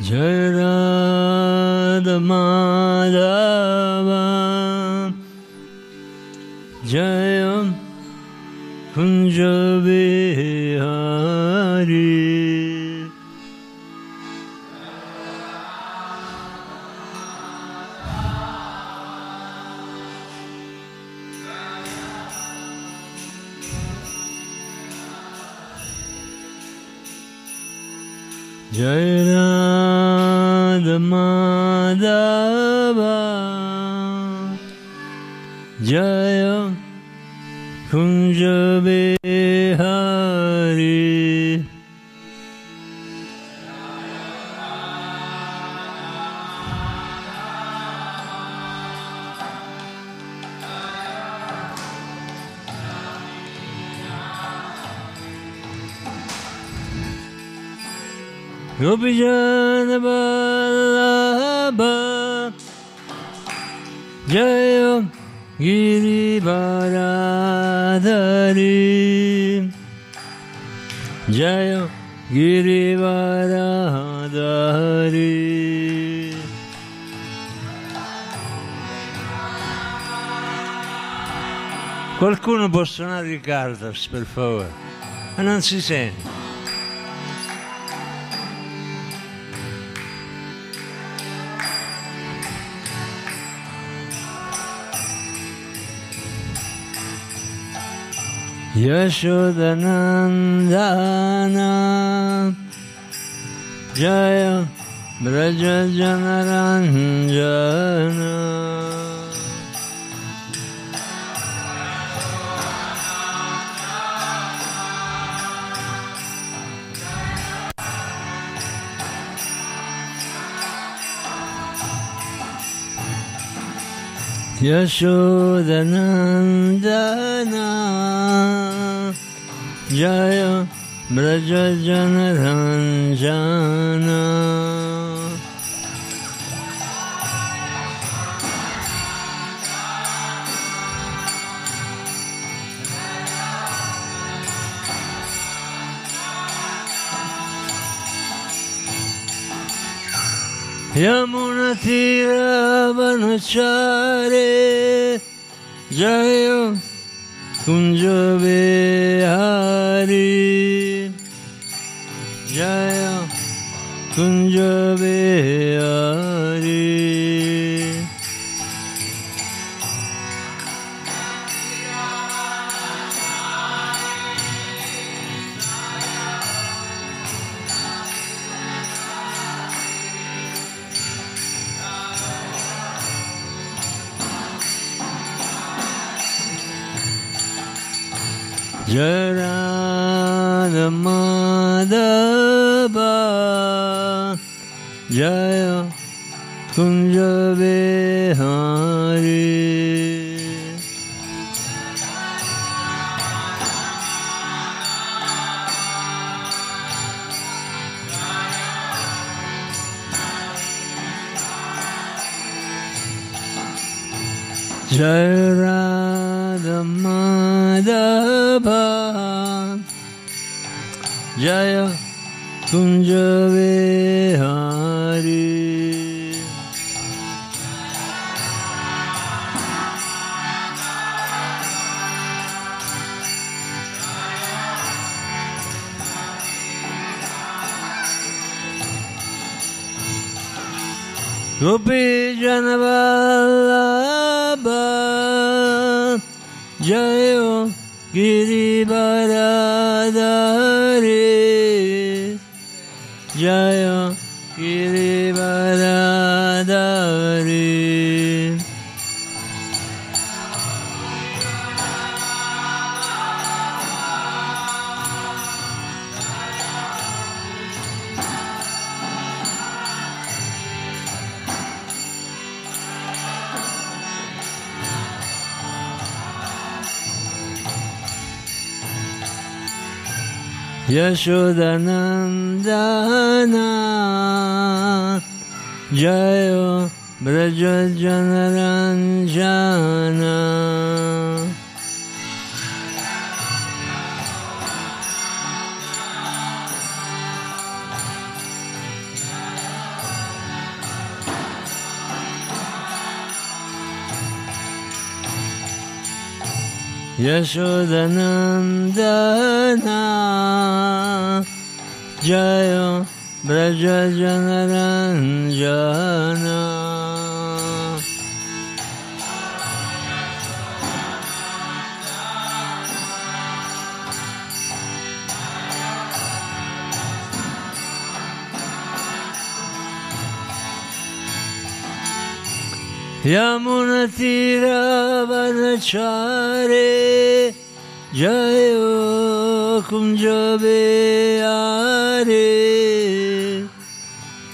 Jai Radha suonare per favore? Ma non si sente. Yashodanandana Jaya Braja Janaranjana यशोदनन्दना जय व्रजजनरञ्जना यं Kunjare Jaya Kunjabe Gopi Janavallabha यशोदनन्दना जयो ब्रजजनरञ्जना यशोदनन्दना। जय व्रज जनरञ्जना यमुनतीरवनचारे जय कुञ्जबे आरे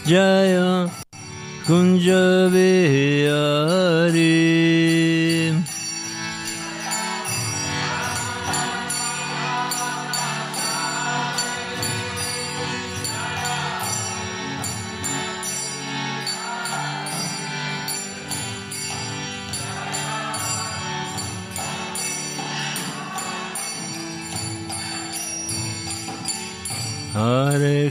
जय कुञ्जबे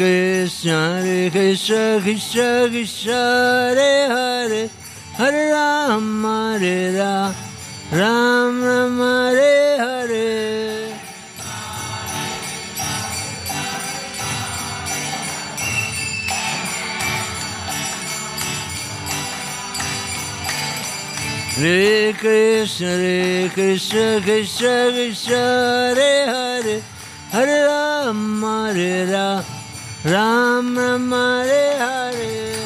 Krishna, Hare Krishna, Krishna Krishna, Hare Hare, Hare Ram, Hare Ram, Ram Ram, Hare Hare. Hare Krishna, Hare Krishna, Krishna Krishna, Hare Hare, Hare Ram, Hare Ram, Ram Hare Hare.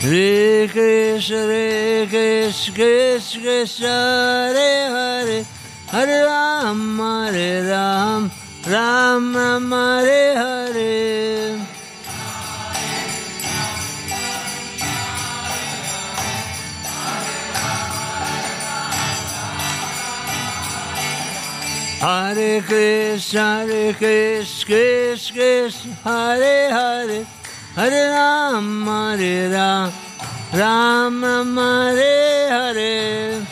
Hare Krishna, Hare Krishna, Krishna Krishna, Hare Hare, Hare Ram, Hare Ram, Ram Ram, Hare Hare. Hare Krishna, Hare Krishna, Krishna Krishna, Hare Hare, Hare Ram, Hare Ram, Ram Ram, Hare Hare.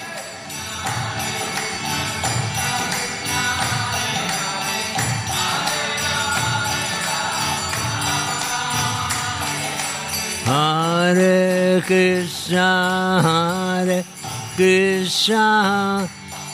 Hare Krishna, Hare Krishna,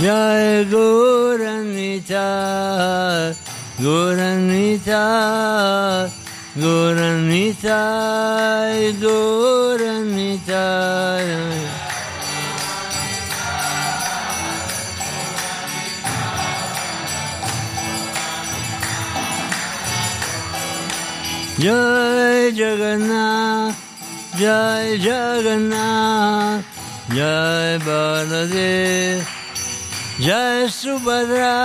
Jai Guranita, Guranita, Guranita, Guranita. Jai Jagannath, Jai Jagannath, Jai Baladev. Jai Subhadra.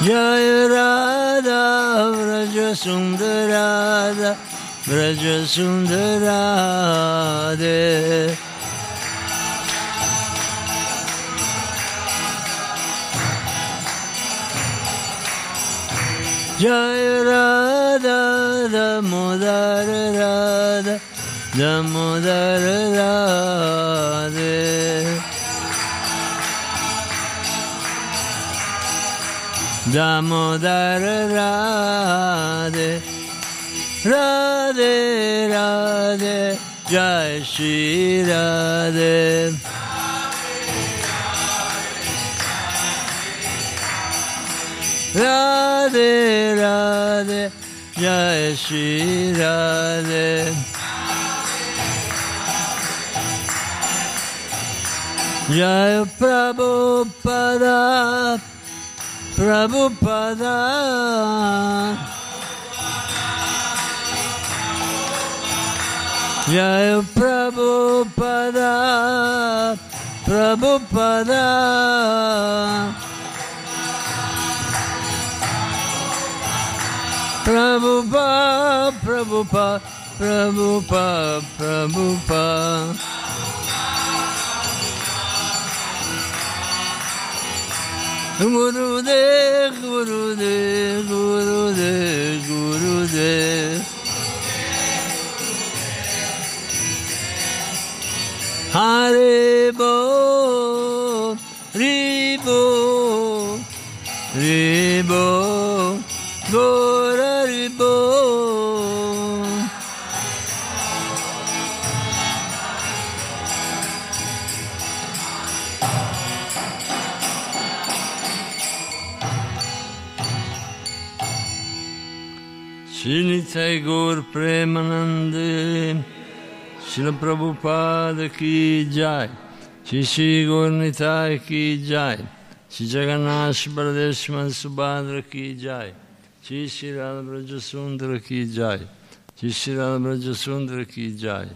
Jai Radha Vraja Sundarada Vraja Sundarade Jai Radha Damodar Radha Damodar Radhe Damodar Radhe Radhe Radhe Jai Shri Radhe Radhe Radhe Jai Prabhupada Prabhupada Jai Prabhupada Prabhupada Prabhupada Prabhupada Prabhupada Prabhupada Gurudev, Gurudev, Gurudev, Gurudev. Hare Bo, Ribo, Ribo, Shinitay Gaur Premanande. Srila Prabhupada ki jai. Shri Shri Gaur Nitai ki jai. Shri Jagannath Baladesh Subhadra ki jai. Shri Shri Radha Brajasundara ki jai. Shri Shri Radha Brajasundara ki jai.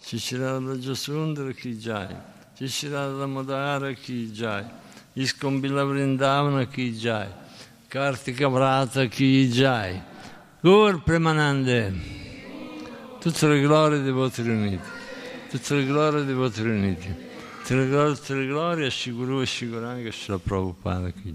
Shri Shri Radha Brajasundara ki jai. Shri Shri Radha Madara ki jai. Iskon Bila Vrindavana ki jai. Kartika Vrata ki jai Gaur Premanande, tutte le glorie dei voti riuniti, tutte le glorie dei voti riuniti, tutte le glorie, tutte le glorie Shiguru e Shiguranga e Shila Prabhupada qui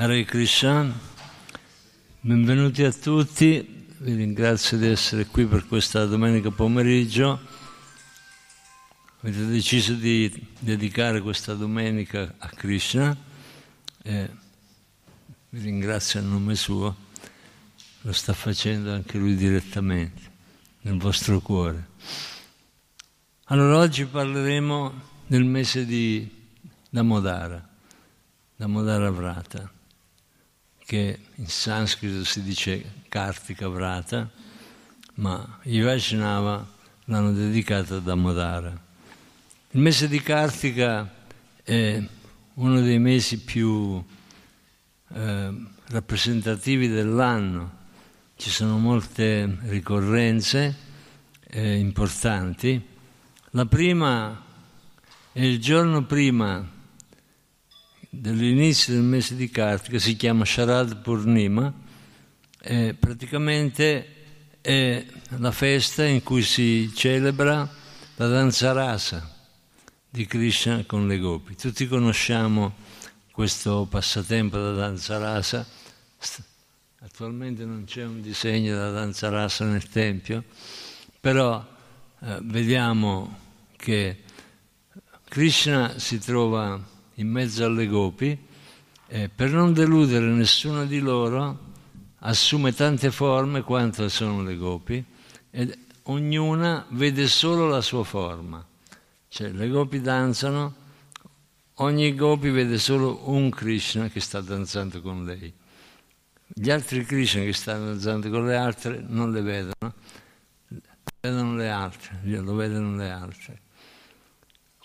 Hare Krishna, benvenuti a tutti, vi ringrazio di essere qui per questa domenica pomeriggio. Avete deciso di dedicare questa domenica a Krishna. E vi ringrazio a nome suo, lo sta facendo anche lui direttamente nel vostro cuore. Allora oggi parleremo del mese di Damodara, Damodara Vrata che in sanscrito si dice Kartika Vrata, ma i Vaishnava l'hanno dedicata a Damodara. Il mese di Kartika è uno dei mesi più eh, rappresentativi dell'anno, ci sono molte ricorrenze eh, importanti. La prima è il giorno prima dell'inizio del mese di Kartika, si chiama Sharad Purnima, e praticamente è la festa in cui si celebra la danza rasa di Krishna con le gopi. Tutti conosciamo questo passatempo della danza rasa, attualmente non c'è un disegno della danza rasa nel Tempio, però eh, vediamo che Krishna si trova in mezzo alle gopi, eh, per non deludere nessuno di loro, assume tante forme quanto sono le gopi e ognuna vede solo la sua forma. Cioè le gopi danzano, ogni gopi vede solo un Krishna che sta danzando con lei. Gli altri Krishna che stanno danzando con le altre non le vedono, vedono le altre, lo vedono le altre.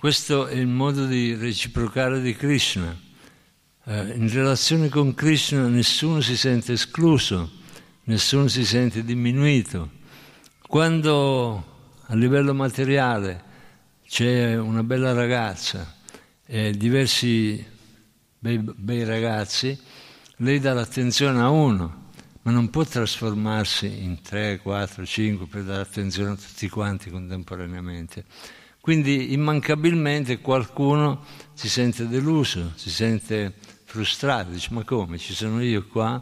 Questo è il modo di reciprocare di Krishna. Eh, in relazione con Krishna nessuno si sente escluso, nessuno si sente diminuito. Quando a livello materiale c'è una bella ragazza e diversi bei, bei ragazzi, lei dà l'attenzione a uno, ma non può trasformarsi in tre, quattro, cinque per dare attenzione a tutti quanti contemporaneamente Quindi immancabilmente qualcuno si sente deluso, si sente frustrato, dice ma come, ci sono io qua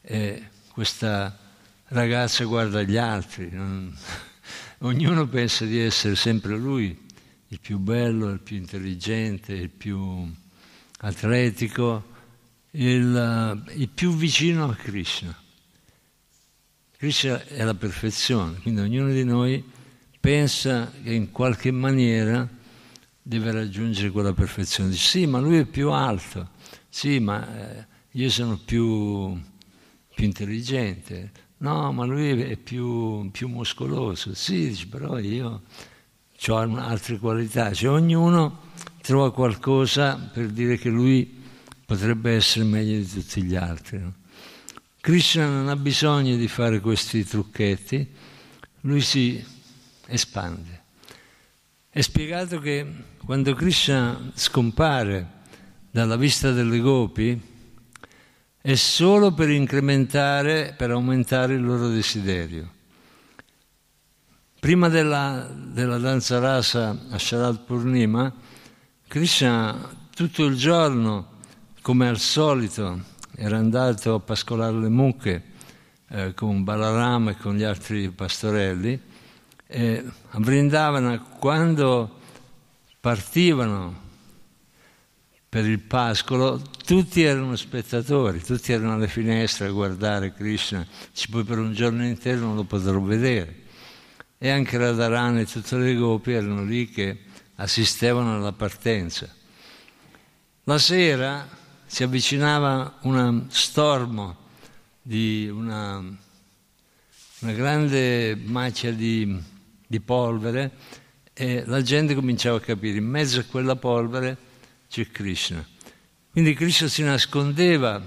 e questa ragazza guarda gli altri, non... ognuno pensa di essere sempre lui, il più bello, il più intelligente, il più atletico, il, il più vicino a Krishna. Krishna è la perfezione, quindi ognuno di noi pensa che in qualche maniera deve raggiungere quella perfezione. Dice sì, ma lui è più alto, sì, ma eh, io sono più, più, intelligente, no, ma lui è più, più muscoloso, sì, dice, però io ho altre qualità, cioè ognuno trova qualcosa per dire che lui potrebbe essere meglio di tutti gli altri. No? Krishna non ha bisogno di fare questi trucchetti, lui si espande. È spiegato che quando Krishna scompare dalla vista delle gopi è solo per incrementare, per aumentare il loro desiderio. Prima della, della danza rasa a Sharad Purnima, Krishna tutto il giorno, come al solito, era andato a pascolare le mucche eh, con Balarama e con gli altri pastorelli e a Vrindavana quando partivano per il pascolo tutti erano spettatori, tutti erano alle finestre a guardare Krishna, ci poi per un giorno intero non lo potrò vedere. E anche Radharani e tutte le gopi erano lì che assistevano alla partenza. La sera si avvicinava un stormo di una, una grande macchia di, di, polvere e la gente cominciava a capire, in mezzo a quella polvere c'è Krishna. Quindi Krishna si nascondeva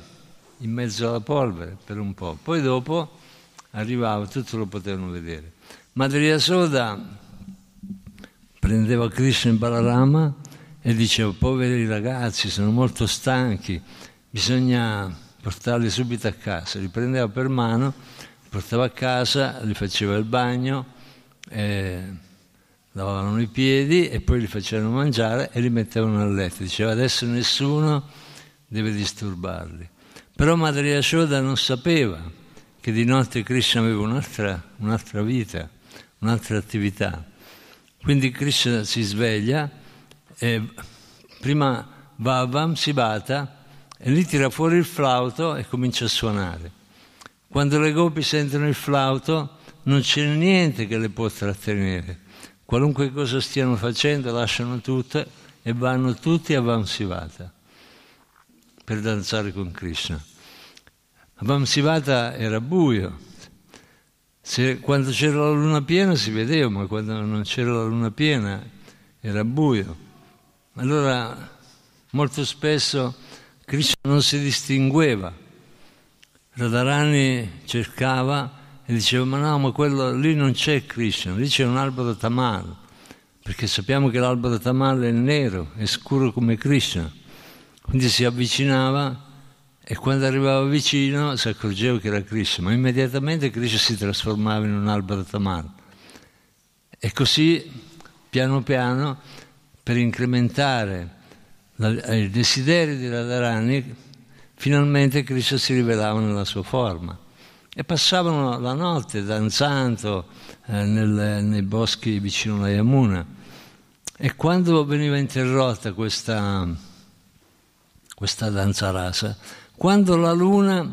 in mezzo alla polvere per un po', poi dopo arrivava, tutti lo potevano vedere. Madre Yasoda prendeva Krishna in Balarama e diceva poveri ragazzi sono molto stanchi, bisogna portarli subito a casa, li prendeva per mano, li portava a casa, li faceva il bagno, eh, lavavano i piedi e poi li facevano mangiare e li mettevano a letto. Diceva adesso nessuno deve disturbarli. Però Madre Yashoda non sapeva che di notte Krishna aveva un'altra, un'altra vita, un'altra attività. Quindi Krishna si sveglia e prima va a Vamsivata e lì tira fuori il flauto e comincia a suonare. Quando le gopi sentono il flauto non c'è niente che le può trattenere. Qualunque cosa stiano facendo lasciano tutto e vanno tutti a Vamsivata per danzare con Krishna. A Vamsivata era buio, Se, quando c'era la luna piena si vedeva, ma quando non c'era la luna piena era buio. Allora molto spesso Krishna non si distingueva. Radharani cercava e diceva ma no, ma quello lì non c'è Krishna, lì c'è un albero tamal, perché sappiamo che l'albero tamal è nero, è scuro come Krishna. Quindi si avvicinava e quando arrivava vicino si accorgeva che era Krishna, ma immediatamente Krishna si trasformava in un albero tamal. E così, piano piano, per incrementare il desiderio di Radharani, finalmente Krishna si rivelava nella sua forma. E passavano la notte danzando eh, nel, nei boschi vicino alla Yamuna. E quando veniva interrotta questa, questa danza rasa, quando la luna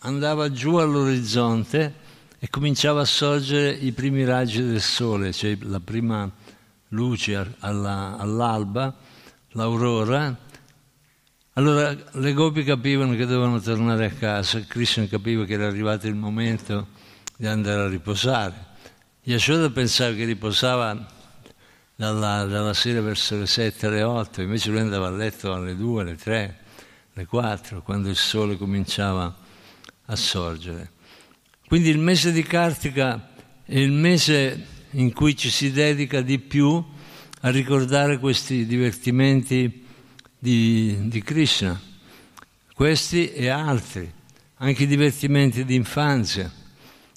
andava giù all'orizzonte e cominciava a sorgere i primi raggi del sole, cioè la prima luce alla, all'alba, l'aurora, allora le gopi capivano che dovevano tornare a casa, Krishna capiva che era arrivato il momento di andare a riposare. Yashoda pensava che riposava dalla, dalla sera verso le sette, le otto, invece lui andava a letto alle due, alle tre, alle quattro, quando il sole cominciava a sorgere. Quindi il mese di Kartika è il mese in cui ci si dedica di più a ricordare questi divertimenti di, di Krishna, questi e altri, anche i divertimenti di infanzia.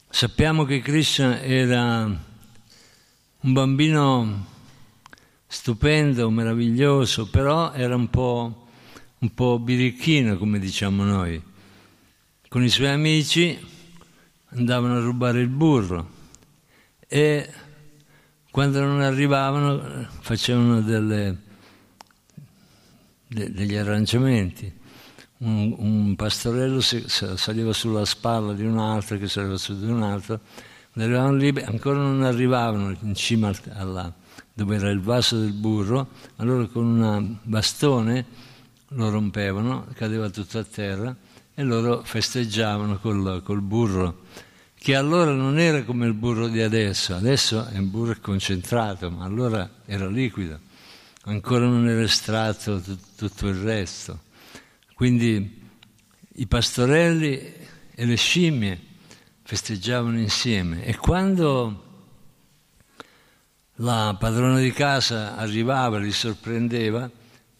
Sappiamo che Krishna era, un bambino stupendo, meraviglioso, però era un po', un po' birichino, come diciamo noi. Con i suoi amici andavano a rubare il burro e quando non arrivavano facevano delle, de, degli arrangiamenti. Un, un pastorello saliva sulla spalla di un altro che saliva su di un altro, arrivavano lì, ancora non arrivavano in cima alla, dove era il vaso del burro, allora con un bastone lo rompevano, cadeva tutto a terra e loro festeggiavano col, col burro, che allora non era come il burro di adesso, adesso è un burro concentrato, ma allora era liquido, ancora non era estratto t- tutto il resto. Quindi i pastorelli e le scimmie festeggiavano insieme e quando la padrona di casa arrivava, li sorprendeva,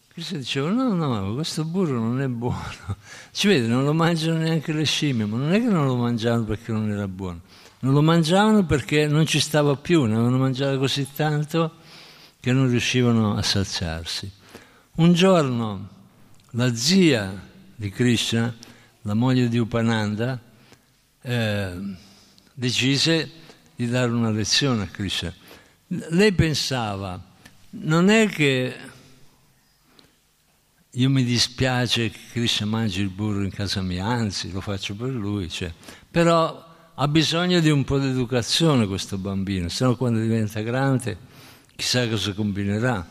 Cristo diceva no, no, questo burro non è buono. Ci vede, non lo mangiano neanche le scimmie, ma non è che non lo mangiavano perché non era buono. Non lo mangiavano perché non ci stava più, ne avevano mangiato così tanto che non riuscivano a saziarsi. Un giorno la zia di Krishna, la moglie di Upananda, eh, decise di dare una lezione a Krishna lei pensava, non è che io mi dispiace che Krishna mangi il burro in casa mia, anzi lo faccio per lui, cioè. però ha bisogno di un po' di educazione questo bambino, se no quando diventa grande chissà cosa combinerà.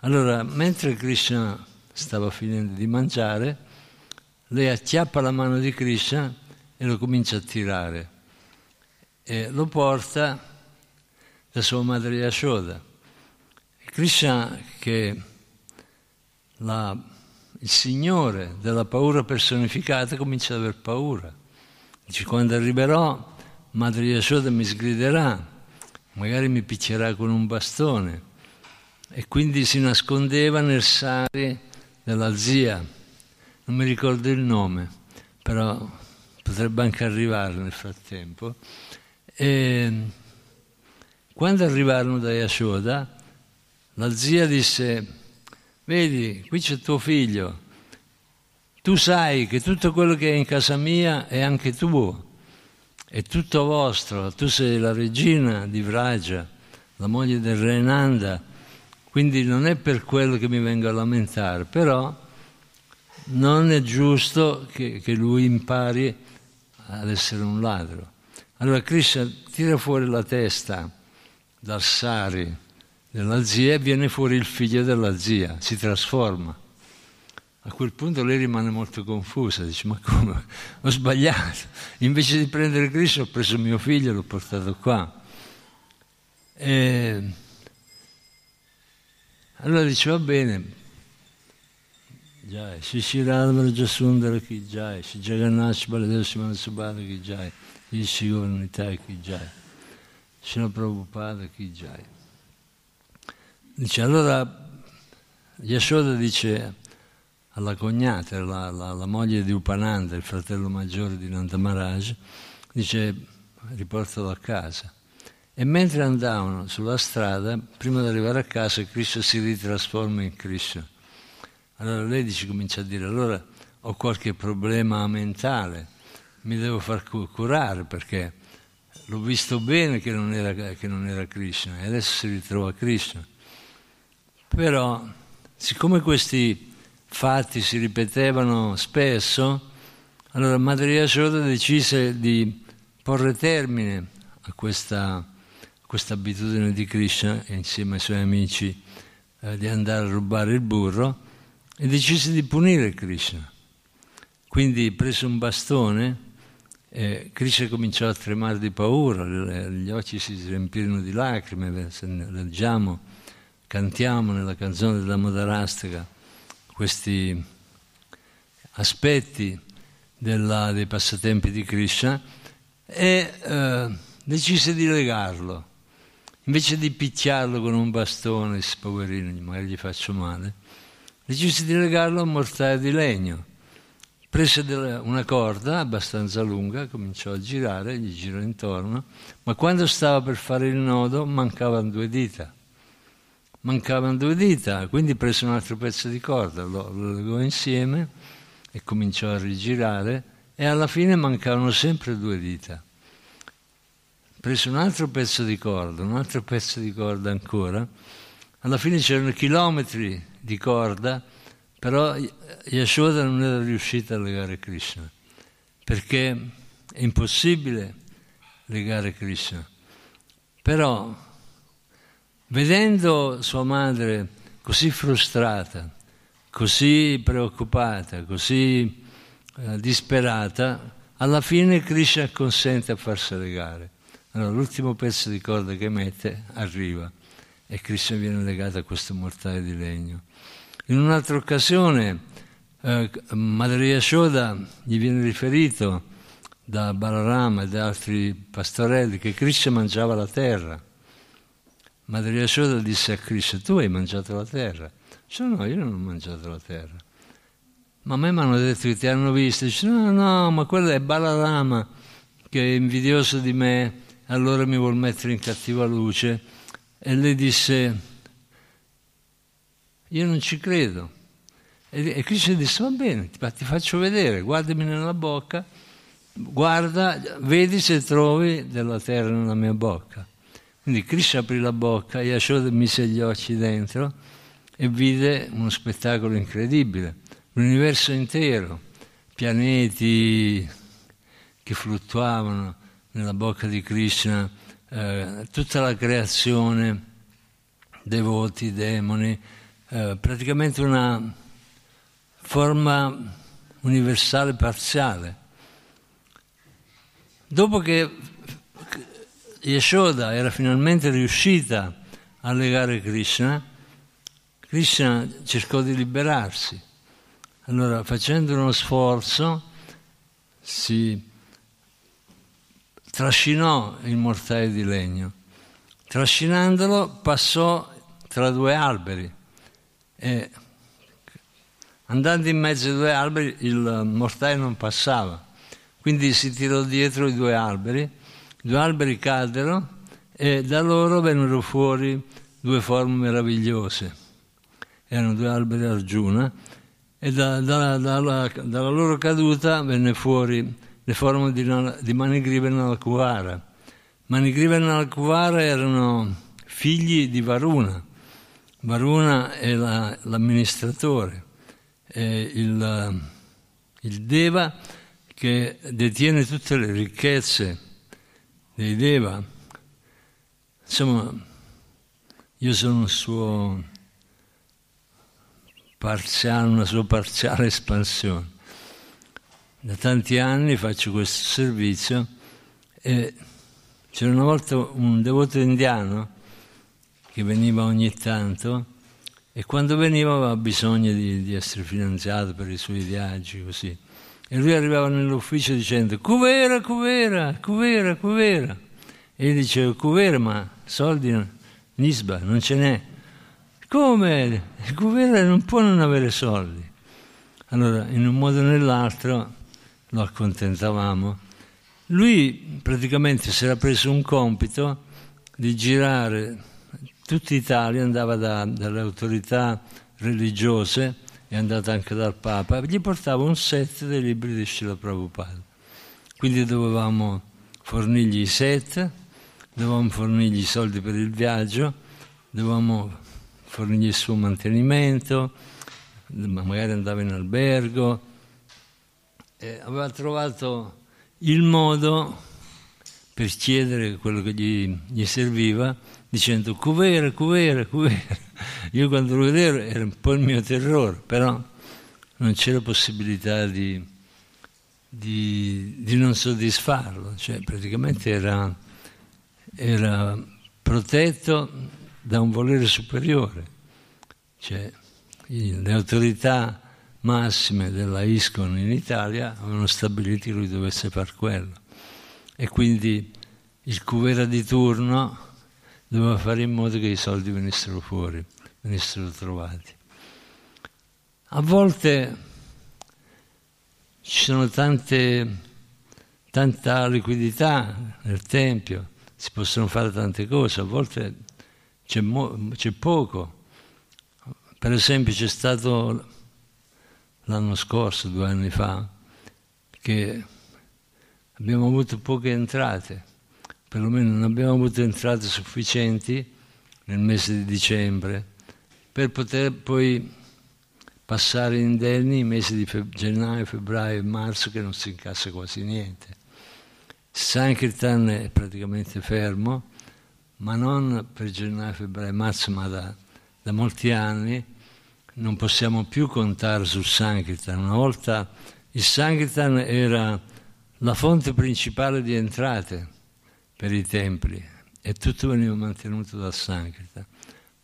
Allora, mentre Krishna stava finendo di mangiare, lei acchiappa la mano di Krishna e lo comincia a tirare e lo porta da sua madre Yashoda. Krishna che la, il Signore della paura personificata comincia ad aver paura. Dice quando arriverò madre Yashoda mi sgriderà, magari mi picchierà con un bastone. E quindi si nascondeva nel sari della zia, non mi ricordo il nome, però potrebbe anche arrivare nel frattempo. E quando arrivarono da Yashoda, la zia disse, vedi, qui c'è tuo figlio, tu sai che tutto quello che è in casa mia è anche tuo, è tutto vostro, tu sei la regina di Vraja, la moglie del re Nanda, quindi non è per quello che mi vengo a lamentare, però non è giusto che, che lui impari ad essere un ladro. Allora Krishna tira fuori la testa dal sari della zia e viene fuori il figlio della zia, si trasforma. A quel punto lei rimane molto confusa, dice ma come? Ho sbagliato, invece di prendere Cristo ho preso mio figlio e l'ho portato qua. E allora dice va bene, Jai, Shishirada Jasundara Ki Jai, Shijaganash Baladev Simana Subhada Ki Jai, Ishi Governità Ki Jai. Srila Prabhupada Ki Jai. Dice, allora Yashoda dice alla cognata, la, la, la, moglie di Upananda, il fratello maggiore di Nanda Maharaj, dice riportalo a casa. E mentre andavano sulla strada, prima di arrivare a casa, Krishna si ritrasforma in Krishna. Allora lei dice, comincia a dire, allora ho qualche problema mentale, mi devo far curare perché l'ho visto bene che non, era, che non era Krishna e adesso si ritrova Krishna. Però, siccome questi fatti si ripetevano spesso, allora Madre Yashoda decise di porre termine a questa, questa abitudine di Krishna insieme ai suoi amici eh, di andare a rubare il burro e decise di punire Krishna. Quindi prese un bastone e Krishna cominciò a tremare di paura, gli occhi si riempirono di lacrime, se leggiamo, cantiamo nella canzone della Modarastaka questi aspetti della, dei passatempi di Krishna e eh, decise di legarlo. Invece di picchiarlo con un bastone, poverino, magari gli faccio male, decise di legarlo a un mortaio di legno prese una corda abbastanza lunga, cominciò a girare, gli girò intorno, ma quando stava per fare il nodo mancavano due dita. Mancavano due dita, quindi prese un altro pezzo di corda, lo, lo legò insieme e cominciò a rigirare e alla fine mancavano sempre due dita. Prese un altro pezzo di corda, un altro pezzo di corda ancora, alla fine c'erano chilometri di corda però Yashoda non era riuscita a legare Krishna, perché è impossibile legare Krishna. Però, vedendo sua madre così frustrata, così preoccupata, così eh, disperata, alla fine Krishna consente a farsi legare. Allora, l'ultimo pezzo di corda che mette arriva e Krishna viene legato a questo mortaio di legno. In un'altra occasione, eh, Madre Yashoda gli viene riferito da Balarama e da altri pastorelli che Krishna mangiava la terra. Madre Yashoda disse a Krishna, tu hai mangiato la terra. Dice, no, io non ho mangiato la terra. Ma a me mi hanno detto che ti hanno visto. Dice, no, no, ma quello è Balarama che è invidioso di me, allora mi vuol mettere in cattiva luce. E lei disse, io non ci credo. E, Krishna disse, va bene, ti, ti faccio vedere, guardami nella bocca, guarda, vedi se trovi della terra nella mia bocca. Quindi Krishna aprì la bocca, Yashoda mise gli occhi dentro e vide uno spettacolo incredibile, l'universo intero, pianeti che fluttuavano nella bocca di Krishna, eh, tutta la creazione, devoti, demoni, eh, praticamente una forma universale parziale. Dopo che Yashoda era finalmente riuscita a legare Krishna, Krishna cercò di liberarsi. Allora, facendo uno sforzo, si trascinò il mortaio di legno. Trascinandolo passò tra due alberi e andando in mezzo ai due alberi il mortaio non passava, quindi si tirò dietro i due alberi, due alberi caddero e da loro vennero fuori due forme meravigliose. Erano due alberi Arjuna e da, da, dalla, dalla, loro caduta venne fuori le forme di, di Manigriva e Nalakuvara. Manigriva e Nalakuvara erano figli di Varuna Varuna è la, l'amministratore, è il, il Deva che detiene tutte le ricchezze dei Deva. Insomma, io sono un suo parziale, una sua parziale espansione. Da tanti anni faccio questo servizio e c'era una volta un devoto indiano che veniva ogni tanto e quando veniva aveva bisogno di, di essere finanziato per i suoi viaggi, così. E lui arrivava nell'ufficio dicendo cuvera, cuvera, cuvera, cuvera. E io dicevo cuvera, ma soldi, nisba, non ce n'è. Come? Cuvera non può non avere soldi. Allora, in un modo o nell'altro lo accontentavamo. Lui praticamente si era preso un compito di girare tutta Italia andava da, dalle autorità religiose, è andata anche dal Papa, gli portava un set dei libri di Srila Prabhupada. Quindi dovevamo fornirgli i set, dovevamo fornirgli i soldi per il viaggio, dovevamo fornirgli il suo mantenimento, magari andava in albergo. E aveva trovato il modo per chiedere quello che gli, gli serviva dicendo cuvera, cuvera, cuvera. Io quando lo vedevo era un po' il mio terrore, però non c'era possibilità di, di, di non soddisfarlo, cioè praticamente era, era, protetto da un volere superiore, cioè le autorità massime della ISCON in Italia avevano stabilito che lui dovesse far quello. E quindi il cuvera di turno doveva fare in modo che i soldi venissero fuori, venissero trovati. A volte ci sono tante, tanta liquidità nel Tempio, si possono fare tante cose, a volte c'è, mo- c'è poco. Per esempio c'è stato l'anno scorso, due anni fa, che abbiamo avuto poche entrate, perlomeno non abbiamo avuto entrate sufficienti nel mese di dicembre per poter poi passare indenni i mesi di feb- gennaio, febbraio e marzo che non si incassa quasi niente. Sankirtan è praticamente fermo, ma non per gennaio, febbraio e marzo, ma da, da molti anni non possiamo più contare sul Sankirtan. Una volta il Sankirtan era la fonte principale di entrate per i templi e tutto veniva mantenuto dal Sankirtan.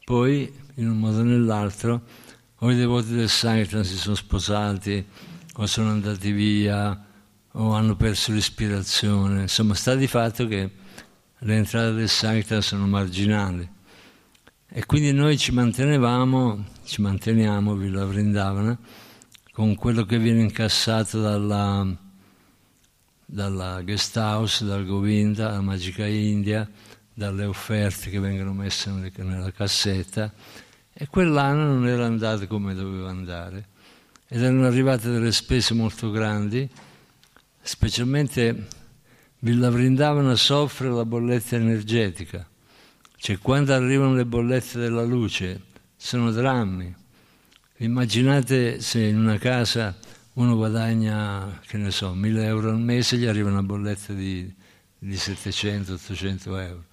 Poi, in un modo o nell'altro, o i devoti del Sankirtan si sono sposati, o sono andati via, o hanno perso l'ispirazione. Insomma, sta di fatto che le entrate del Sankirtan sono marginali. E quindi noi ci mantenevamo, ci manteniamo, Villa Vrindavana, con quello che viene incassato dalla, dalla guest house, dal Govinda, dalla Magica India, dalle offerte che vengono messe nella cassetta. E quell'anno non era andato come doveva andare. Ed erano arrivate delle spese molto grandi, specialmente Villa Vrindavana soffre la bolletta energetica. Cioè quando arrivano le bollette della luce sono drammi. Immaginate se in una casa uno guadagna, che ne so, 1000 euro al mese, gli arriva una bolletta di, di 700-800 euro.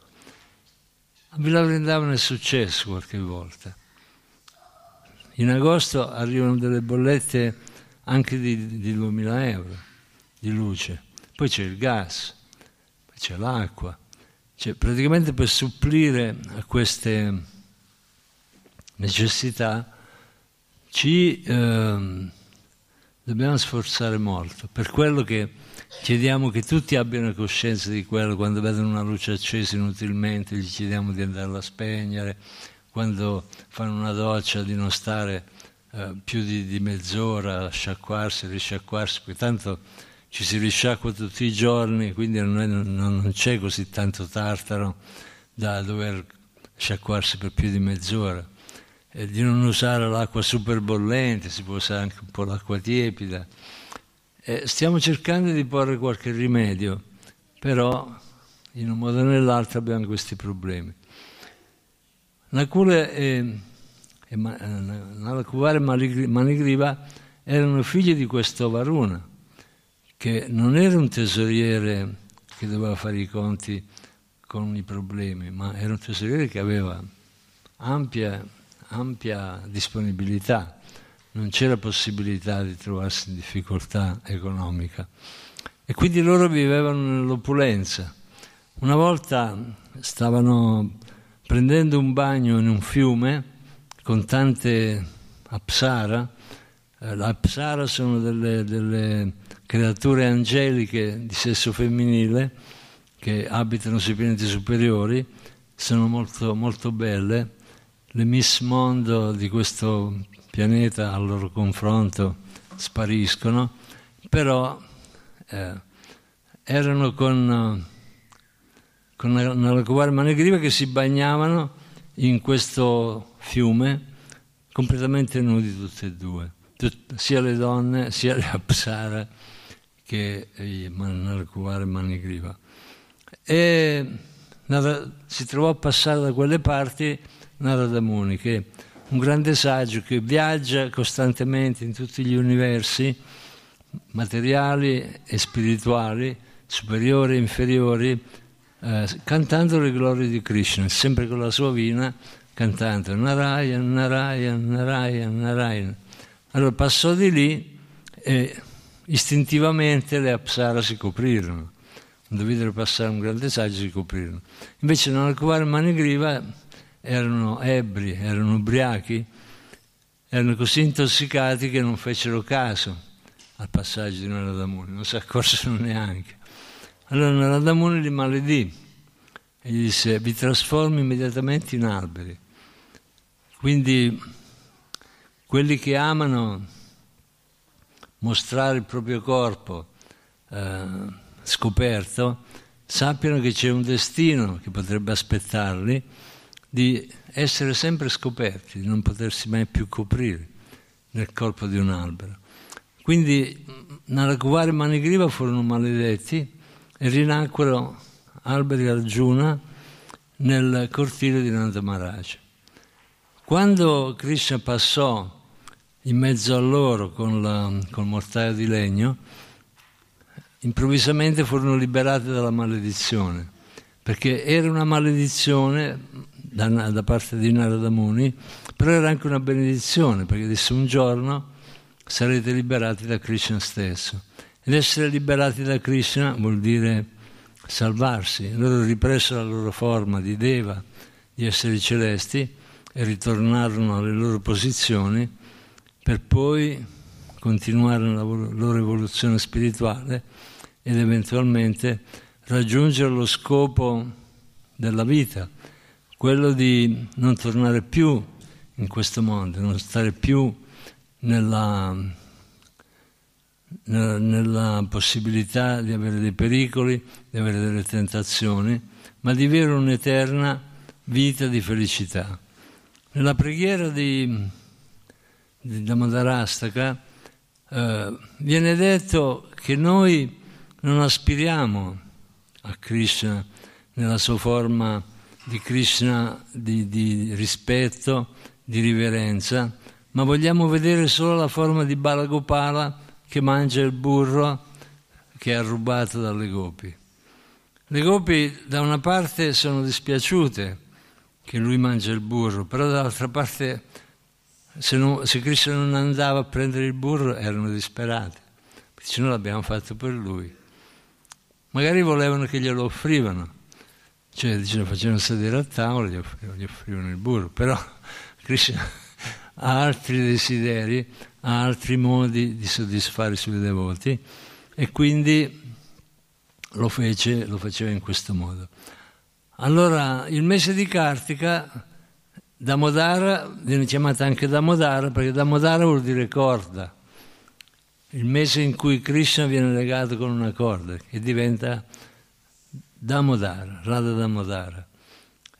A Villa Vrindavana è successo qualche volta. In agosto arrivano delle bollette anche di, di 2000 euro di luce. Poi c'è il gas, poi c'è l'acqua. Cioè, praticamente per supplire a queste necessità ci eh, dobbiamo sforzare molto. Per quello che chiediamo che tutti abbiano coscienza di quello, quando vedono una luce accesa inutilmente gli chiediamo di andarla a spegnere, quando fanno una doccia di non stare eh, più di, di, mezz'ora a sciacquarsi, risciacquarsi, perché tanto ci si risciacqua tutti i giorni, quindi non, è, non c'è così tanto tartaro da dover sciacquarsi per più di mezz'ora. E di non usare l'acqua super bollente, si può usare anche un po' l'acqua tiepida. E stiamo cercando di porre qualche rimedio, però in un modo o nell'altro abbiamo questi problemi. Nakula e, e Nalakuvar e Manigriva erano figli di questo Varuna che non era un tesoriere che doveva fare i conti con i problemi, ma era un tesoriere che aveva ampia, ampia disponibilità, non c'era possibilità di trovarsi in difficoltà economica. E quindi loro vivevano nell'opulenza. Una volta stavano prendendo un bagno in un fiume con tante apsara. Eh, le apsara sono delle, delle creature angeliche di sesso femminile che abitano sui pianeti superiori, sono molto, molto belle. Le Miss Mondo di questo pianeta al loro confronto spariscono, però eh, erano con, con una guardia negriva che si bagnavano in questo fiume completamente nudi tutte e due, Tut, sia le donne sia le apsara che nel cuvare Manigriva. E si trovò a passare da quelle parti Narada Muni, che è un grande saggio che viaggia costantemente in tutti gli universi materiali e spirituali, superiori e inferiori, eh, cantando le glorie di Krishna, sempre con la sua vina, cantando Narayan, Narayan, Narayan, Narayan. Allora passò di lì e istintivamente le apsara si coprirono. Quando videro passare un grande saggio si coprirono. Invece nell'Alcovare Manigriva erano ebri, erano ubriachi, erano così intossicati che non fecero caso al passaggio di Naradamuni, non si accorsero neanche. Allora Naradamuni li maledì e gli disse vi trasformi immediatamente in alberi. Quindi quelli che amano mostrare il proprio corpo eh, scoperto, sappiano che c'è un destino che potrebbe aspettarli di essere sempre scoperti, di non potersi mai più coprire nel corpo di un albero. Quindi Narakuvari e Manigriva furono maledetti e rinacquero alberi Arjuna nel cortile di Nanda. Quando Krishna passò in mezzo a loro con, la, col mortaio di legno, improvvisamente furono liberati dalla maledizione, perché era una maledizione da, da parte di Narada Muni, però era anche una benedizione, perché disse un giorno sarete liberati da Krishna stesso. Ed essere liberati da Krishna vuol dire salvarsi. Loro ripresero la loro forma di Deva, di esseri celesti, e ritornarono alle loro posizioni per poi continuare la loro evoluzione spirituale ed eventualmente raggiungere lo scopo della vita, quello di non tornare più in questo mondo, non stare più nella, nella, possibilità di avere dei pericoli, di avere delle tentazioni, ma di vivere un'eterna vita di felicità. Nella preghiera di, di Damodarastaka eh, viene detto che noi non aspiriamo a Krishna nella sua forma di Krishna di, di rispetto, di riverenza, ma vogliamo vedere solo la forma di Balagopala che mangia il burro che ha rubato dalle gopi. Le gopi da una parte sono dispiaciute che lui mangia il burro, però dall'altra parte se, non, se Cristo non andava a prendere il burro erano disperate, perché noi l'abbiamo fatto per lui. Magari volevano che glielo offrivano, cioè lo facevano sedere a tavola, gli offrivano, gli offrivano il burro, però Krishna ha altri desideri, ha altri modi di soddisfare i suoi devoti e quindi lo, fece, lo faceva in questo modo. Allora, il mese di Kartika, Damodara, viene chiamata anche Damodara perché Damodara vuol dire corda il mese in cui Krishna viene legato con una corda, che diventa Damodara, Radha Damodara.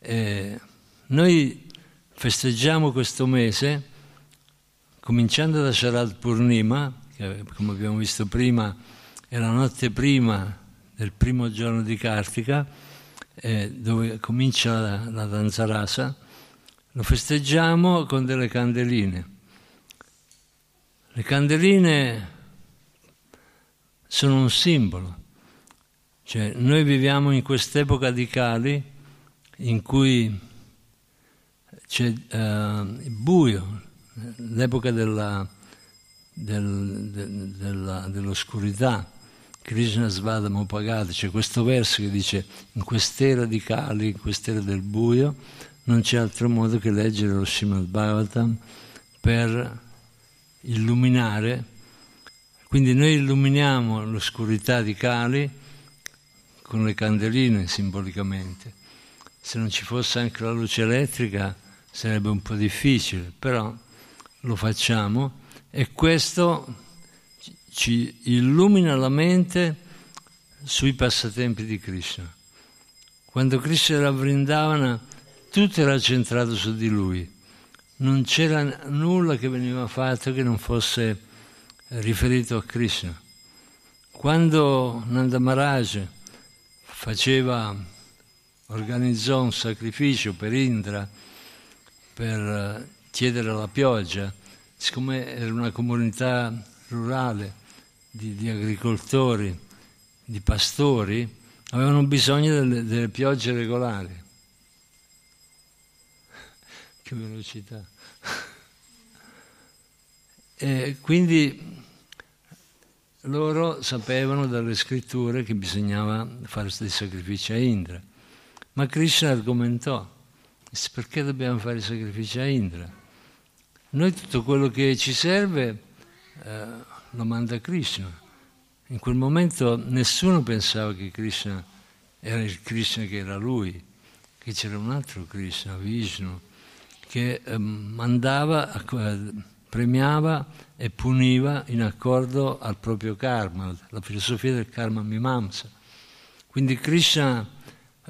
E noi festeggiamo questo mese, cominciando da Sharad Purnima, che come abbiamo visto prima è la notte prima del primo giorno di Kartika, eh, dove comincia la, la danza rasa, lo festeggiamo con delle candeline. Le candeline sono un simbolo. Cioè, noi viviamo in quest'epoca di Kali in cui c'è uh, il buio, l'epoca della, del, de, della, dell'oscurità. Krishna Svadam Upagata, c'è questo verso che dice in quest'era di Kali, in quest'era del buio, non c'è altro modo che leggere lo Srimad Bhagavatam per illuminare quindi noi illuminiamo l'oscurità di Kali con le candeline simbolicamente. Se non ci fosse anche la luce elettrica sarebbe un po' difficile, però lo facciamo e questo ci illumina la mente sui passatempi di Krishna. Quando Krishna era a Vrindavana tutto era centrato su di lui, non c'era nulla che veniva fatto che non fosse riferito a Krishna. Quando Nanda Maharaj faceva, organizzò un sacrificio per Indra per eh, chiedere la pioggia, siccome era una comunità rurale di, di agricoltori, di pastori, avevano bisogno delle, delle piogge regolari. Che velocità! E quindi loro sapevano dalle scritture che bisognava fare dei sacrifici a Indra. Ma Krishna argomentò, perché dobbiamo fare i sacrifici a Indra? Noi tutto quello che ci serve eh, lo manda Krishna. In quel momento nessuno pensava che Krishna era il Krishna che era lui, che c'era un altro Krishna, Vishnu, che eh, mandava a, premiava e puniva in accordo al proprio karma, la filosofia del karma mimamsa. Quindi Krishna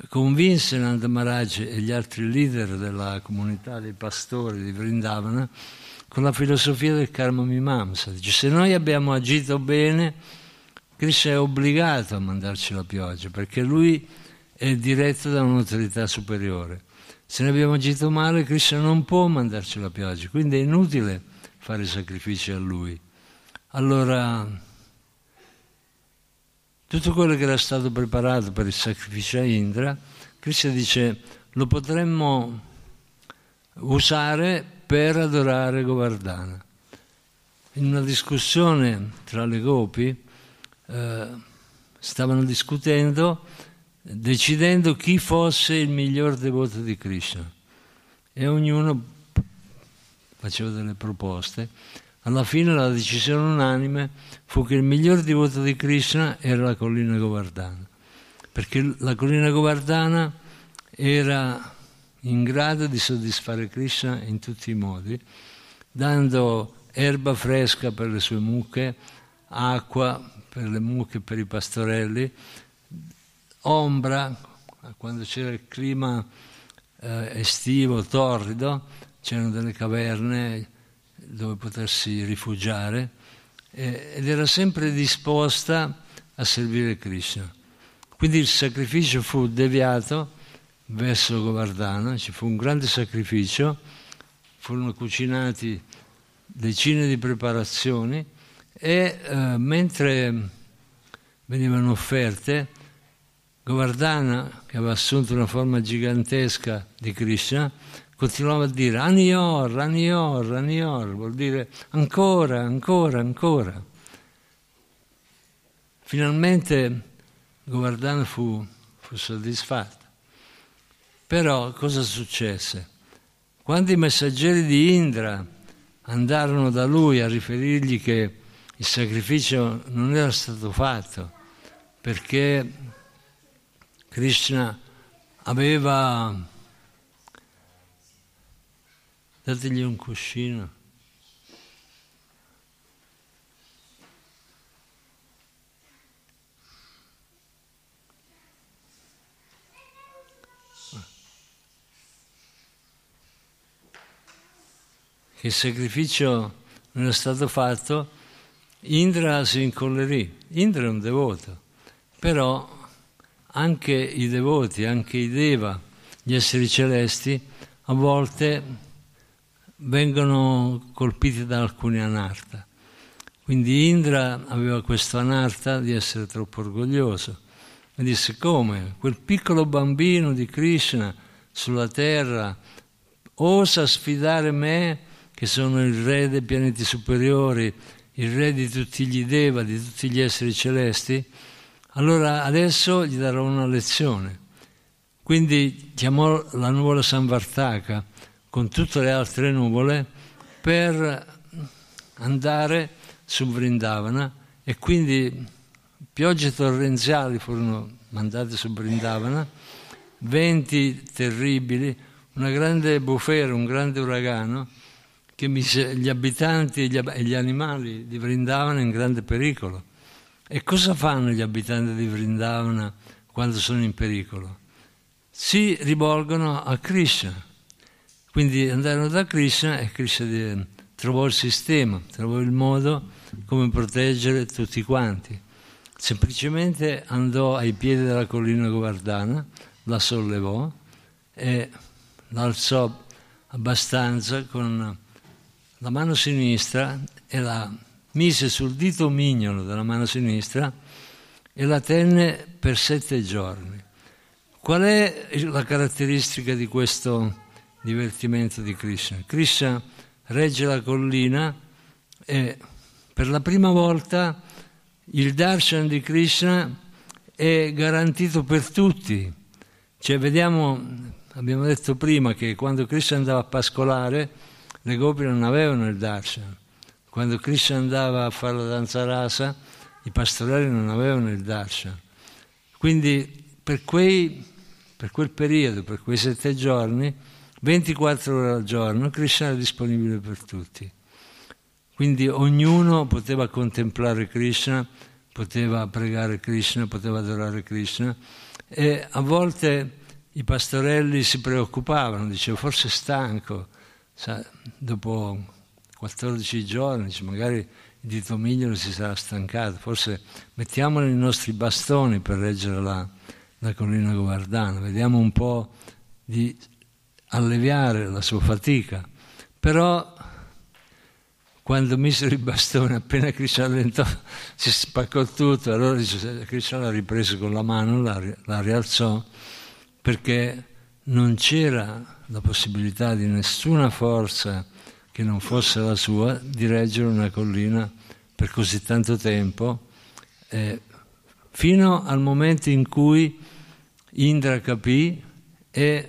convinse Nanda Maharaj e gli altri leader della comunità dei pastori di Vrindavana con la filosofia del karma mimamsa. Dice, se noi abbiamo agito bene, Krishna è obbligato a mandarci la pioggia, perché lui è diretto da un'autorità superiore. Se ne abbiamo agito male, Krishna non può mandarci la pioggia, quindi è inutile fare sacrifici a lui. Allora, tutto quello che era stato preparato per il sacrificio a Indra, Krishna dice lo potremmo usare per adorare Govardhana. In una discussione tra le gopi eh, stavano discutendo, decidendo chi fosse il miglior devoto di Krishna e ognuno faceva delle proposte. Alla fine la decisione unanime fu che il miglior devoto di Krishna era la collina Govardhana, perché la collina Govardhana era in grado di soddisfare Krishna in tutti i modi, dando erba fresca per le sue mucche, acqua per le mucche e per i pastorelli, ombra, quando c'era il clima eh, estivo, torrido, c'erano delle caverne dove potersi rifugiare eh, ed era sempre disposta a servire Krishna. Quindi il sacrificio fu deviato verso Govardhana, ci fu un grande sacrificio, furono cucinati decine di preparazioni e eh, mentre venivano offerte, Govardhana, che aveva assunto una forma gigantesca di Krishna, continuava a dire Anior, Anior, Anior, vuol dire ancora, ancora, ancora. Finalmente Govardhana fu, fu soddisfatto. Però cosa successe? Quando i messaggeri di Indra andarono da lui a riferirgli che il sacrificio non era stato fatto perché Krishna aveva dategli un cuscino. Che il sacrificio non era stato fatto, Indra si incollerì. Indra è un devoto, però anche i devoti, anche i Deva, gli esseri celesti, a volte vengono colpiti da alcuni anarta. Quindi Indra aveva questo anarta di essere troppo orgoglioso e disse come quel piccolo bambino di Krishna sulla terra osa sfidare me che sono il re dei pianeti superiori, il re di tutti gli Deva, di tutti gli esseri celesti, allora adesso gli darò una lezione. Quindi chiamò la nuvola Samvartaka con tutte le altre nuvole per andare su Vrindavana e quindi piogge torrenziali furono mandate su Vrindavana, venti terribili, una grande bufera, un grande uragano che mise gli abitanti e gli animali di Vrindavana in grande pericolo. E cosa fanno gli abitanti di Vrindavana quando sono in pericolo? Si rivolgono a Krishna quindi andarono da Krishna e Krishna trovò il sistema, trovò il modo come proteggere tutti quanti. Semplicemente andò ai piedi della collina Govardhana, la sollevò e l'alzò abbastanza con la mano sinistra e la mise sul dito mignolo della mano sinistra e la tenne per sette giorni. Qual è la caratteristica di questo? Divertimento di Krishna. Krishna regge la collina e per la prima volta il darshan di Krishna è garantito per tutti. Cioè, vediamo, abbiamo detto prima che quando Krishna andava a pascolare, le gopi non avevano il darshan. Quando Krishna andava a fare la danza rasa, i pastorelli non avevano il darshan. Quindi per, quei, per quel periodo, per quei sette giorni, 24 ore al giorno, Krishna è disponibile per tutti. Quindi ognuno poteva contemplare Krishna, poteva pregare Krishna, poteva adorare Krishna e a volte i pastorelli si preoccupavano, dicevano forse stanco, sa, dopo 14 giorni magari il dito migliore si sarà stancato, forse mettiamolo i nostri bastoni per reggere la, la collina Govardana, vediamo un po' di alleviare la sua fatica. Però quando misero i bastoni, appena Krishna allentò, si spaccò tutto, allora Krishna l'ha ripreso con la mano, la, la rialzò, perché non c'era la possibilità di nessuna forza che non fosse la sua di reggere una collina per così tanto tempo, eh, fino al momento in cui Indra capì e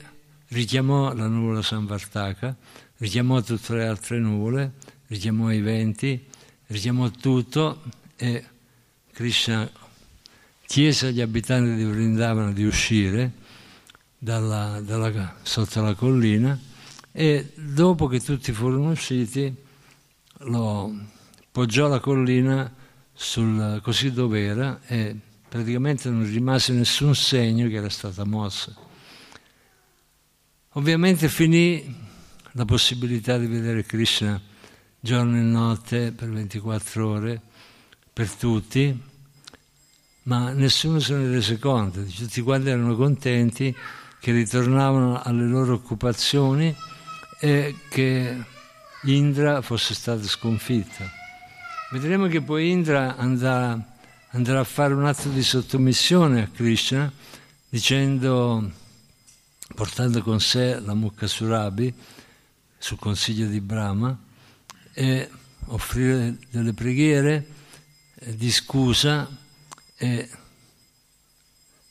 richiamò la nuvola Samvartaka, richiamò tutte le altre nuvole, richiamò i venti, richiamò tutto e Krishna chiese agli abitanti di Vrindavana di uscire dalla, dalla, sotto la collina e dopo che tutti furono usciti lo poggiò la collina sul, così dove era e praticamente non rimase nessun segno che era stata mossa. Ovviamente finì la possibilità di vedere Krishna giorno e notte per 24 ore per tutti, ma nessuno se ne rese conto, tutti quanti erano contenti che ritornavano alle loro occupazioni e che Indra fosse stata sconfitta. Vedremo che poi Indra andrà, andrà a fare un atto di sottomissione a Krishna dicendo, portando con sé la Mukkasurabi sul consiglio di Brahma, e offrire delle preghiere eh, di scusa e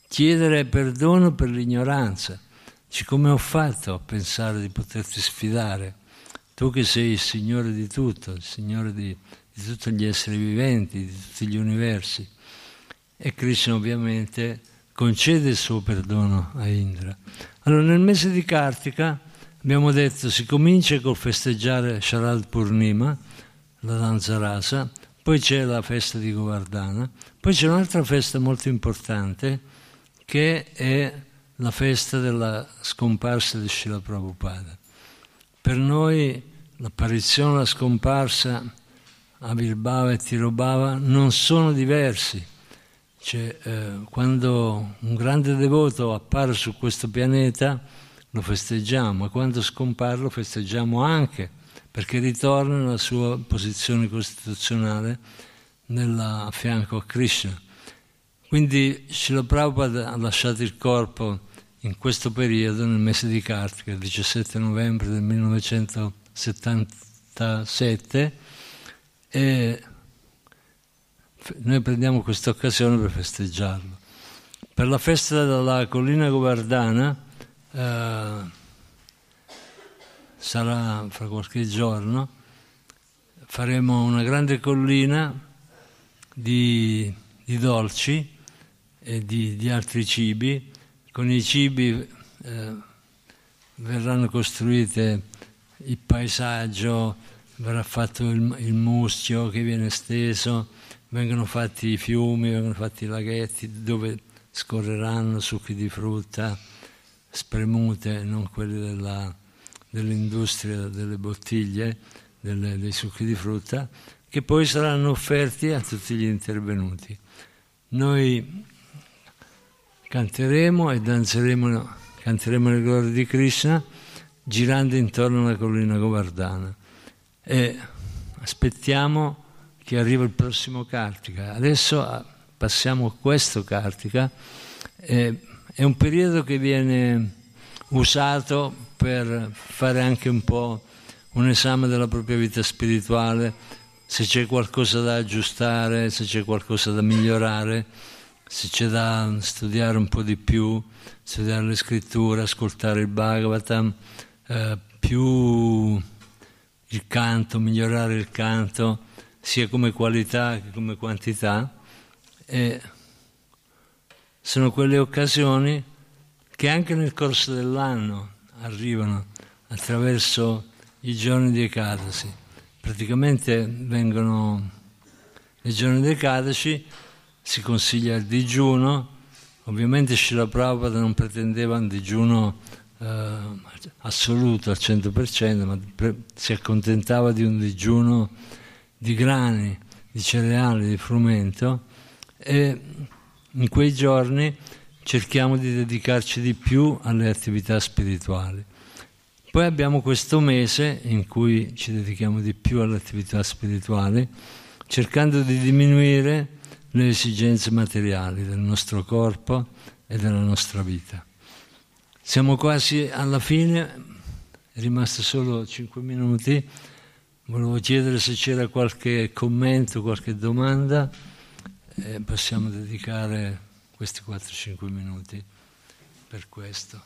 chiedere perdono per l'ignoranza. Dice, come ho fatto a pensare di poterti sfidare? Tu che sei il Signore di tutto, il Signore di, di tutti gli esseri viventi, di tutti gli universi. E Krishna ovviamente concede il suo perdono a Indra. Allora nel mese di Kartika abbiamo detto si comincia col festeggiare Sharad Purnima, la danza rasa, poi c'è la festa di Govardhana, poi c'è un'altra festa molto importante che è la festa della scomparsa di Srila Prabhupada. Per noi l'apparizione e la scomparsa Avirbhava e Tirobhava non sono diversi. Cioè, eh, quando un grande devoto appare su questo pianeta, lo festeggiamo, ma quando scompare lo festeggiamo anche, perché ritorna nella sua posizione costituzionale nella, a fianco a Krishna. Quindi Srila Prabhupada ha lasciato il corpo in questo periodo, nel mese di Kartika, il 17 novembre del 1977, e noi prendiamo questa occasione per festeggiarlo. Per la festa della collina Govardhana, eh, sarà fra qualche giorno, faremo una grande collina di, di dolci e di, di, altri cibi. Con i cibi eh, verranno costruite il paesaggio, verrà fatto il, il muschio che viene steso, vengono fatti i fiumi, vengono fatti i laghetti dove scorreranno succhi di frutta spremute, non quelle della, dell'industria delle bottiglie, delle, dei succhi di frutta, che poi saranno offerti a tutti gli intervenuti. Noi canteremo e danzeremo, canteremo le glorie di Krishna girando intorno alla collina Govardhana e aspettiamo che arrivi il prossimo Kartika. Adesso ah, passiamo a questo Kartika. E è un periodo che viene usato per fare anche un po' un esame della propria vita spirituale, se c'è qualcosa da aggiustare, se c'è qualcosa da migliorare, se c'è da studiare un po' di più, studiare le scritture, ascoltare il Bhagavatam, eh, più il canto, migliorare il canto, sia come qualità che come quantità. E sono quelle occasioni che anche nel corso dell'anno arrivano attraverso i giorni di Ekadasi. praticamente vengono nei giorni dei Kadashi, si consiglia il digiuno, ovviamente Srila Prabhupada non pretendeva un digiuno eh, assoluto al 100%, ma pre- si accontentava di un digiuno di grani, di cereali, di frumento e in quei giorni cerchiamo di dedicarci di più alle attività spirituali. Poi abbiamo questo mese in cui ci dedichiamo di più alle attività spirituali, cercando di diminuire le esigenze materiali del nostro corpo e della nostra vita. Siamo quasi alla fine, è rimasto solo 5 minuti. Volevo chiedere se c'era qualche commento, qualche domanda. Eh, possiamo dedicare questi 4-5 minuti per questo.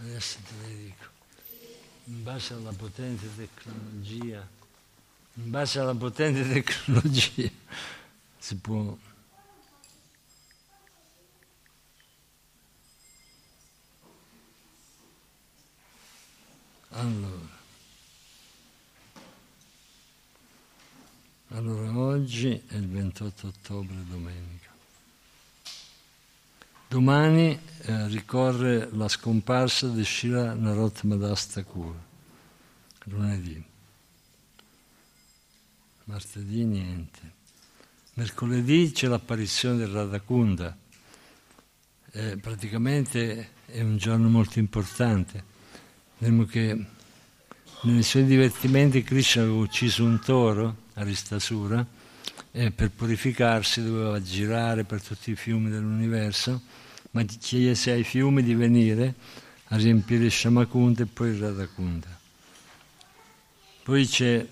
Adesso te le dico. In base alla potente tecnologia, in base alla potente tecnologia si può Allora. allora, oggi è il 28 ottobre, domenica. Domani eh, ricorre la scomparsa di Shira Narotmadas Thakur, lunedì. Martedì niente. Mercoledì c'è l'apparizione del Radhakunda. Eh, praticamente è un giorno molto importante Vedremo che nei suoi divertimenti Krishna aveva ucciso un toro, Aristasura, e per purificarsi doveva girare per tutti i fiumi dell'universo, ma chiese ai fiumi di venire a riempire Shamakunda e poi Radhakunda. Poi c'è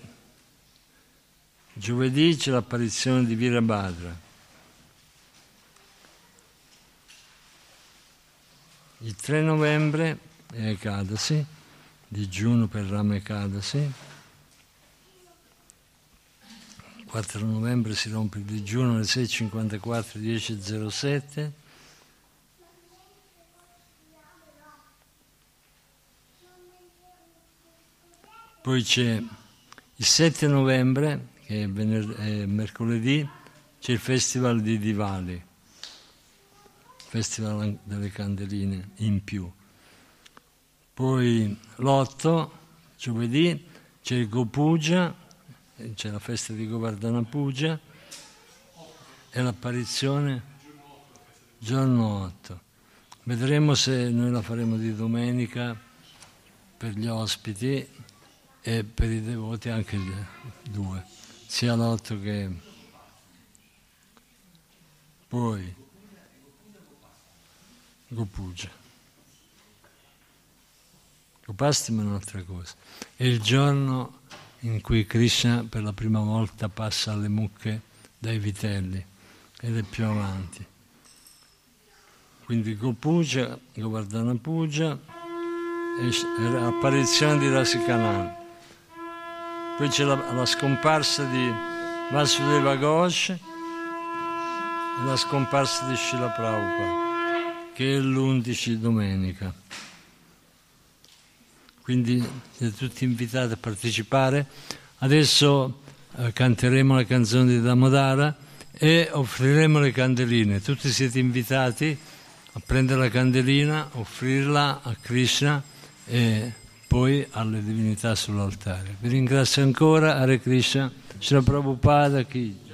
giovedì c'è l'apparizione di Virabhadra. Il 3 novembre è Ekadasi digiuno per Rame Kadasi. 4 novembre si rompe il digiuno alle 6.54, 10.07. Poi c'è il 7 novembre, che è, vener- è mercoledì, c'è il Festival di Diwali, Festival delle candeline in più. Poi l'8, giovedì, c'è il Gopuja, c'è la festa di Govardhana Puja e l'apparizione giorno 8. Vedremo se noi la faremo di domenica per gli ospiti e per i devoti anche due, sia l'8 che poi Gopuja. Upastima è un'altra cosa. È il giorno in cui Krishna per la prima volta passa alle mucche dai vitelli ed è più avanti. Quindi Gopuja, Govardhana Puja, l'apparizione di Rasikanan. Poi c'è la, la scomparsa di Vasudeva Ghosh e la scomparsa di Shila Prabhupada, che è l'11 domenica. Quindi siete tutti invitati a partecipare. Adesso eh, canteremo la canzone di Damodara e offriremo le candeline. Tutti siete invitati a prendere la candelina, offrirla a Krishna e poi alle divinità sull'altare. Vi ringrazio ancora, Hare Krishna, Sri Prabhupada Ki.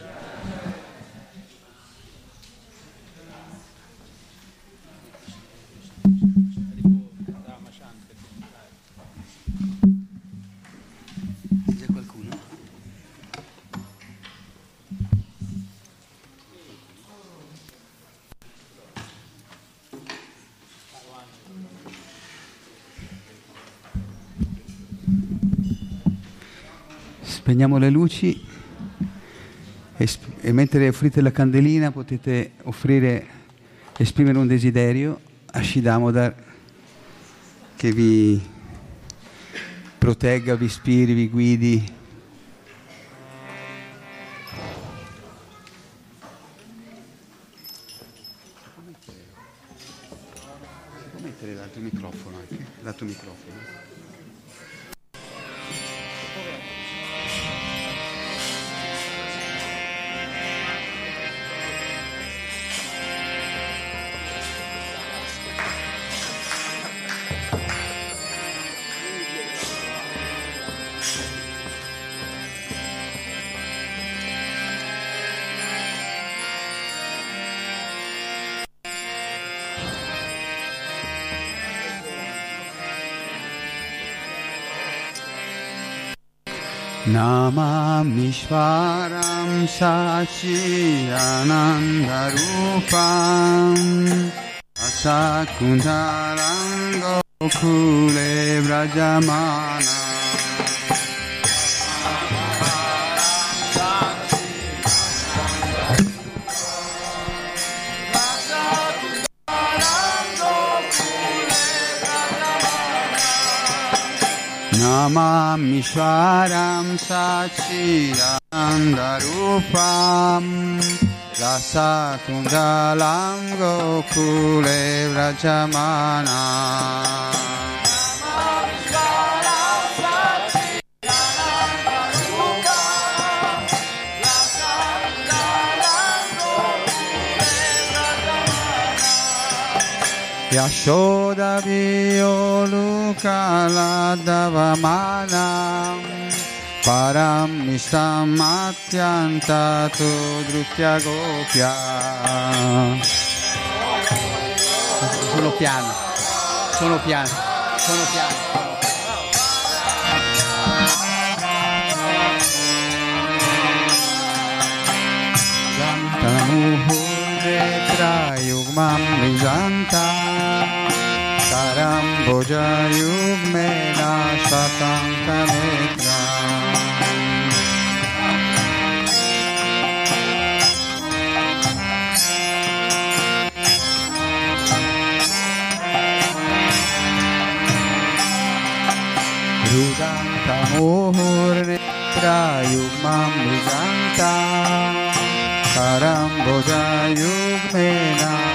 Spegniamo le luci e, e mentre offrite la candelina potete offrire, esprimere un desiderio a Shidamodar che vi protegga, vi ispiri, vi guidi. mettere l'altro microfono l'altro microfono. ीश्वारां साक्षीयानन्दरूपाम् असा कुन्दारां गोकुले व्रजमाना Namami Swaram Sachi Andarupam Rasa Kundalam Gokule Vrajamanam Mistam Atyanta Drutya Gopya Sono piano, sono piano, sono piano. Jantamuhurretra mam nijanta taram bhojayugmena shatankanetra Rudanta mohurnetra yugmam nijanta Karamboja yugmena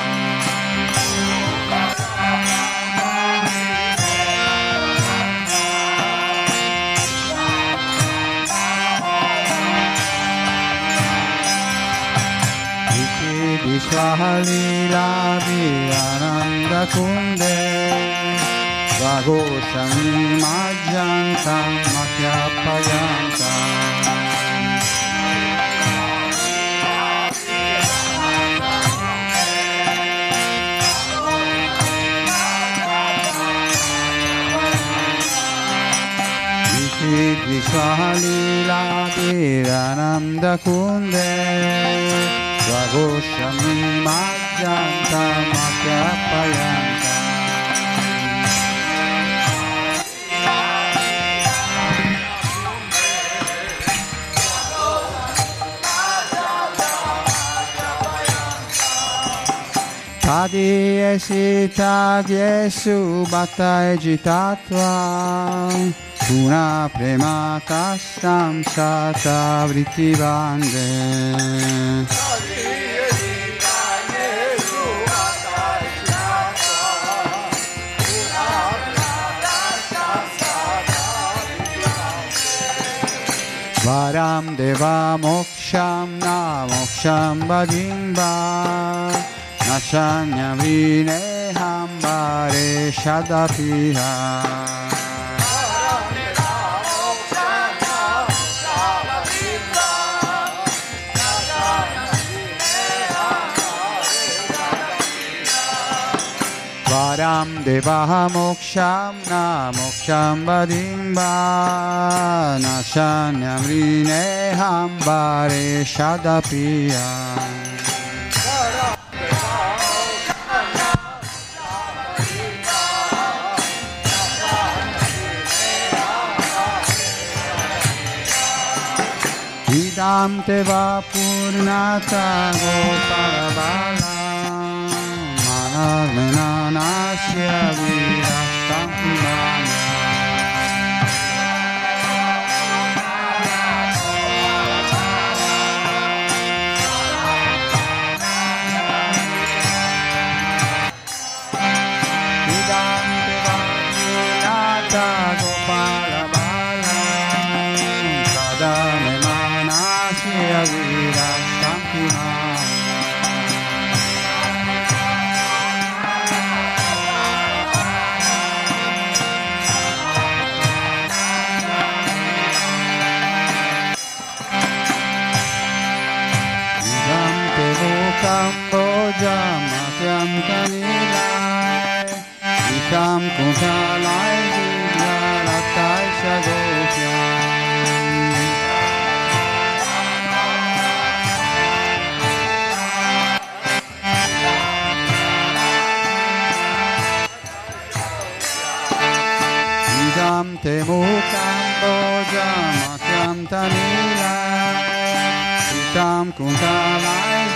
विश्वालीलापि आनन्दकुन्दे घोषं माज्यान्तां मह्यापयान्ता विश्वालीलापि आनन्दकुन्दे Swagoshami Majanta Makapayanta Tadieshi Tadiesu Batai de Tatuai Una premata stamsata vrittivande Varam deva moksham na moksham badimba. Nashanya vine hambare shadapiha वरां देवाः मोक्षां न मोक्षां वरीं वा नशन्यमृणेहां वारे सदपिया इदां ते वा पूर्णता Gopal na na na na camboja mà tham cani lai đi tham cùng ta lai đi la la tai sa go tham thế mu camboja mà tham tani lai đi tham cùng ta lai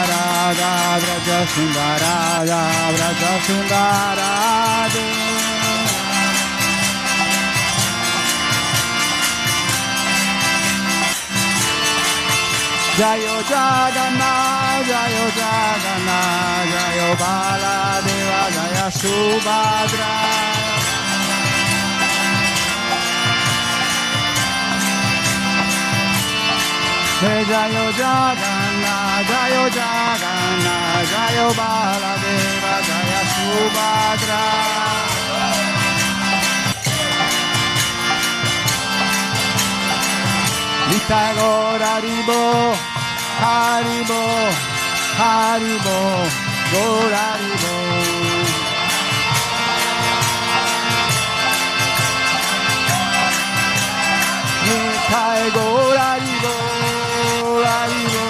Sundara Radha Braja Sundara Radha Braja Sundara Jayo Jagannath Jayo Jagannath Jayo Baladeva Jaya Subhadra Hey Jayo Jagana Jayo Baladeva Jaya Subhadra. Nitagor Haribo Haribo Haribo Gor Haribo Nitagor Haribo Haribo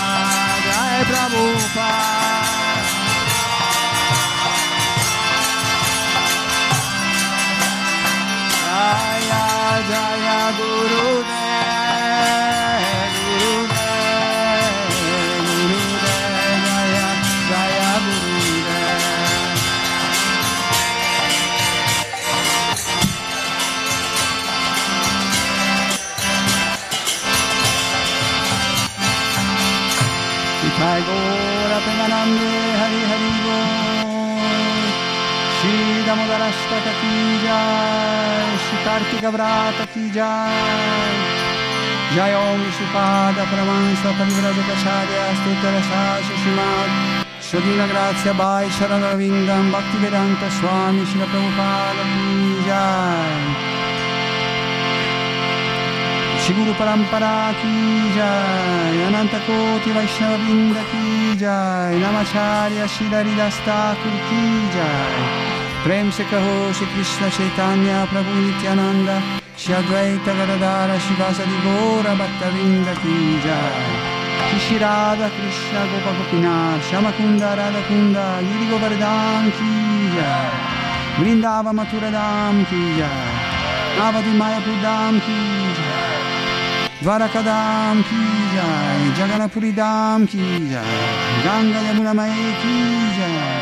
vai pra bufar, ai, ai, ai, Guru né? े हरिहरि भो श्रीदमोदरीजाय श्री कार्तिकवरात जयों श्रीपाद परमां स्वीनग्राक्ष बाईश्वरविन्दं भक्तिवेदान्तस्वामि शिरप्रोपाली जय Shiguru Parampara Ki Jai, Ananta Koti Vaishnava Vrinda Ki Jai, Namacharya Shidaridas Thakur Ki Jai, Prem Se Shri Krishna Chaitanya Prabhu Nityananda, Shri Advaita Gadadara Shivasadi Bhatta Vrinda Ki Jai, Shri Radha Krishna Gopa Gopinath, Shamakunda Radha Kunda, Giri Govardhan Ki Jai, Vrindava Maturadam Ki Jai, Navadi Mayapudam Ki Jai, Dvarakadam ki jai, Jaganapuri Dham ki jai, Ganga Yamuna Mai ki jai,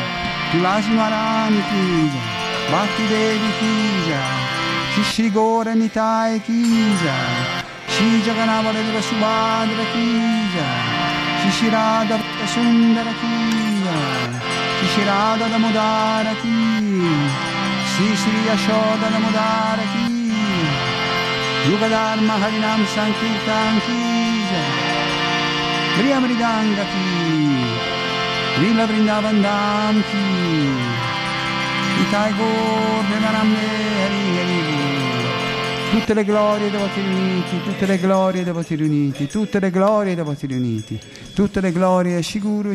Tulasi Marani ki jai, Bhakti Devi ki jai, Shri Gora Nitai ki jai, Shri Jagannapada Deva Subhadra ki jai, Shri Radha Sundara ki jai, Shri Radha Damodara ki, Shri Shri Yashoda Damodara ki, Yuga Dharma Harinam Sankirtan Ki Jai Briya Mridanga Ki. Villa Vrindavan Dham Ki. Itai Gaur Premanamne Hari Hari. Tutte le glorie dei voti riuniti, tutte le glorie dei voti riuniti, tutte le glorie dei voti riuniti, tutte le glorie Shiguru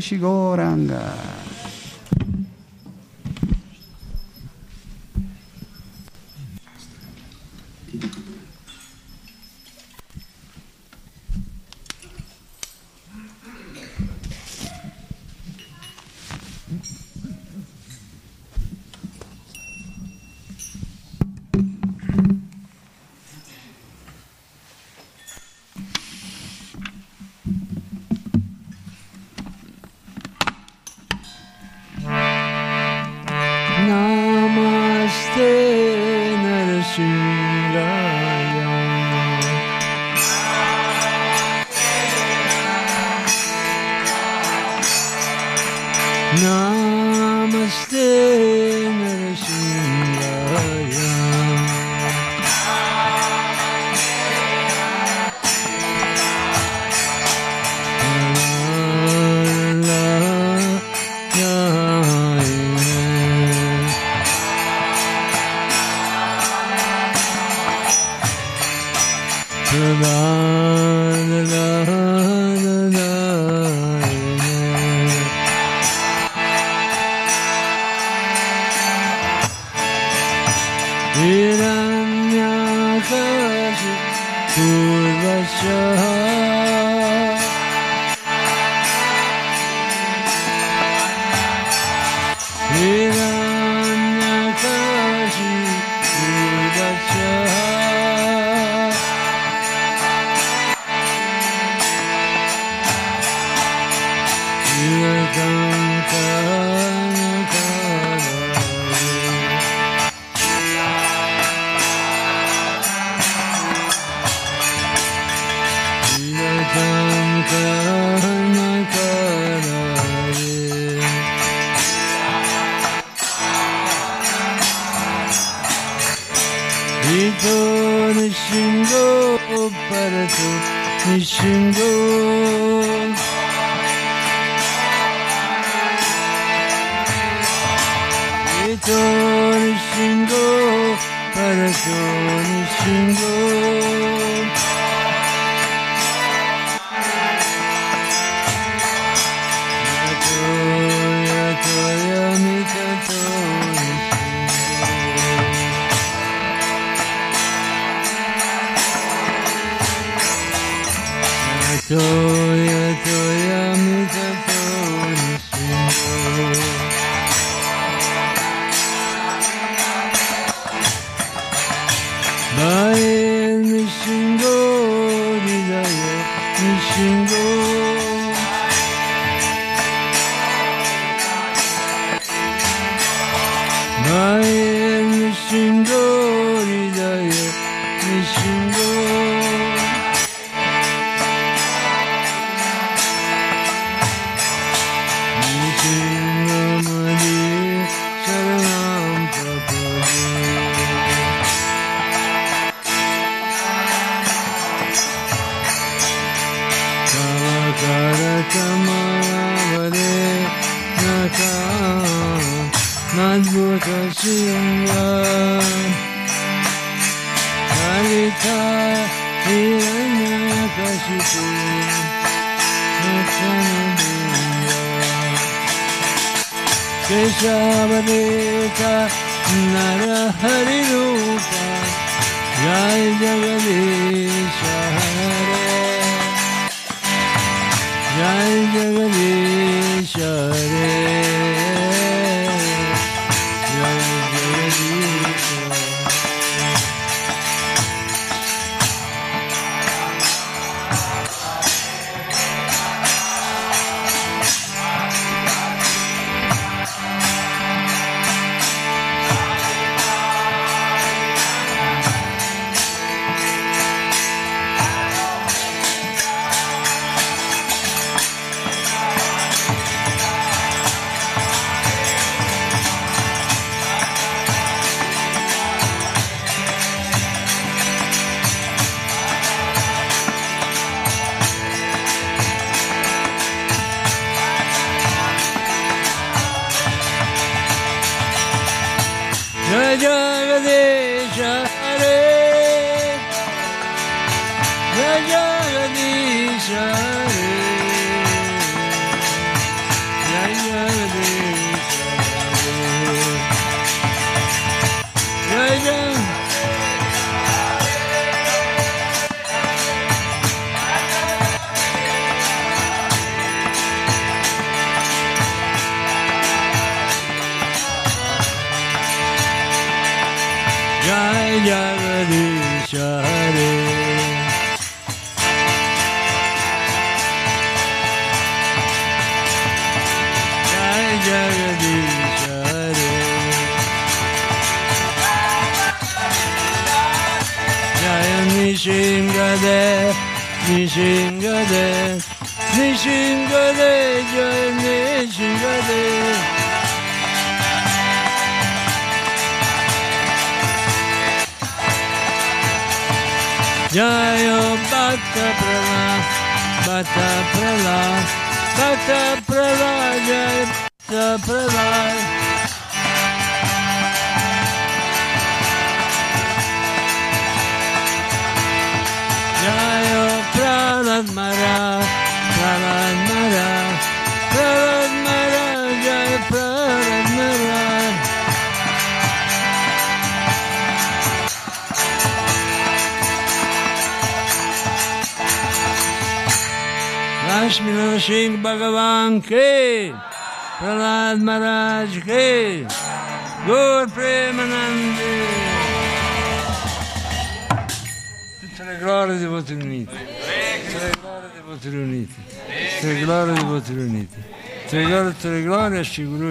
Hallelujah.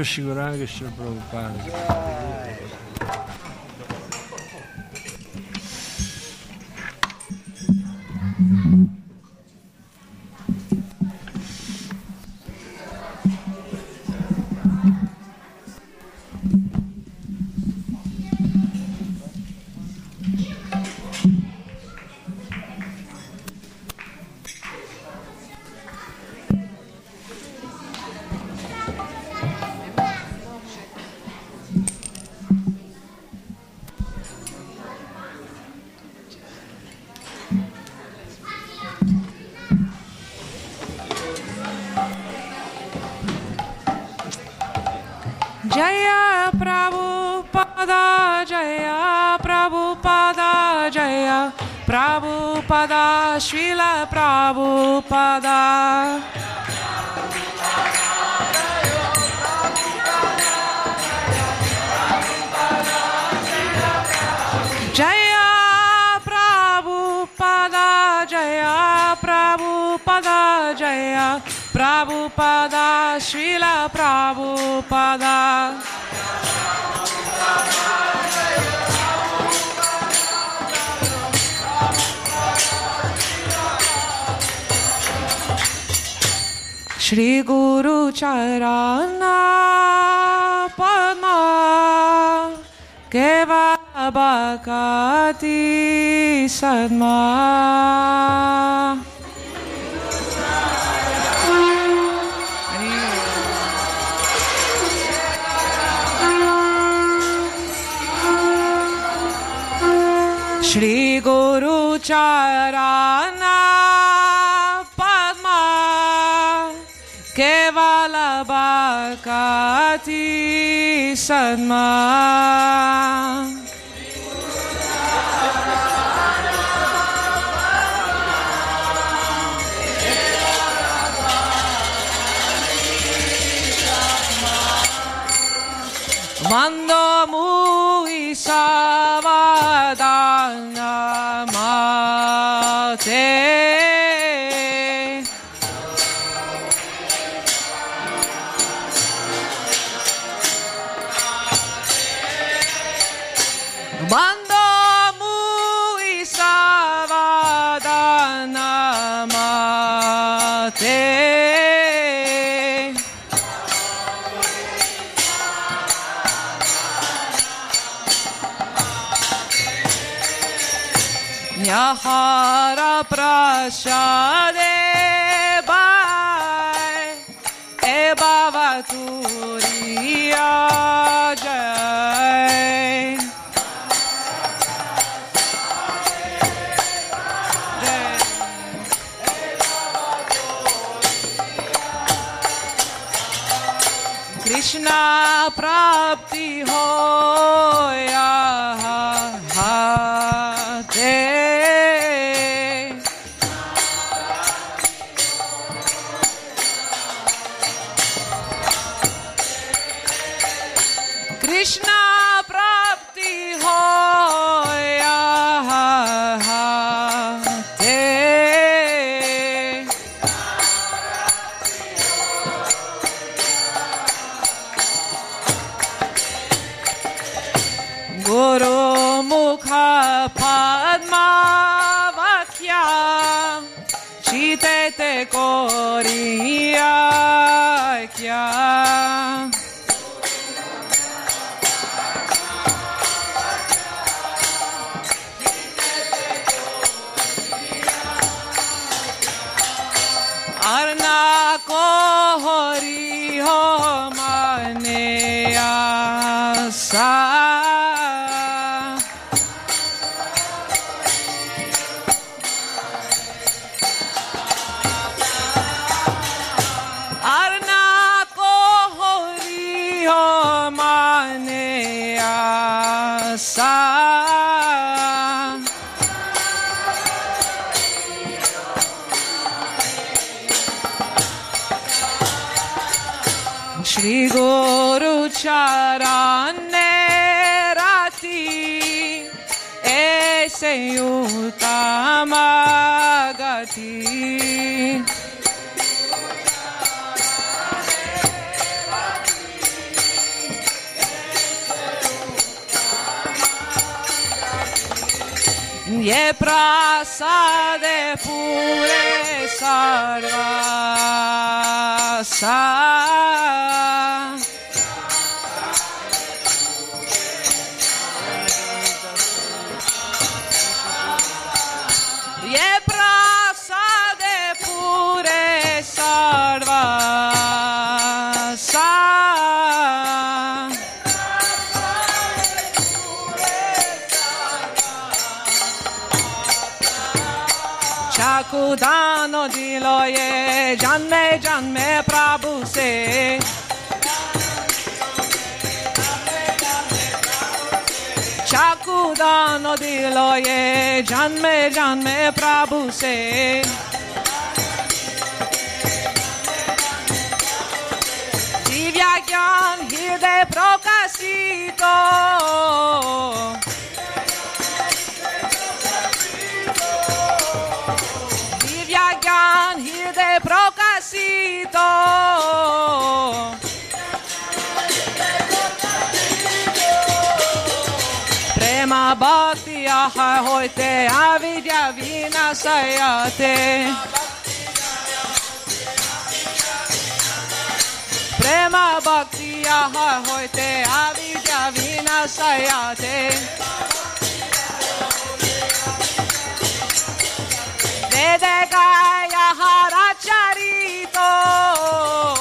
rassicurare che c'è preoccupante. Prabhupada. Jaya Prabhupada, Jaya Prabhupada, Jaya Prabhupada, Srila Prabhupada. Shri गुरु चराना के बाबा काती सदमा श्री गुरु चारा Sadma. Mando हार प्रसाद बाय। ए बाबा तूरिया जय। कृष्णा प्राप्ति हो या हा, हा। अर्ना को हरी हो श्री गुरु चरण राती। ऐसे गति ये प्रसाद पूरे सर्वा। passar. जन्मे जन्मे प्रभु से। चाकुदानो दिलो ये जन्मे जन्मे प्रभु से। दिव्या ज्ञान, हृदय प्रकाशित। προκασίτο. Prema bhakti aha hoite avidya vinasayate. Prema bhakti aha hoite avidya vinasayate. Vedeka yahara oh.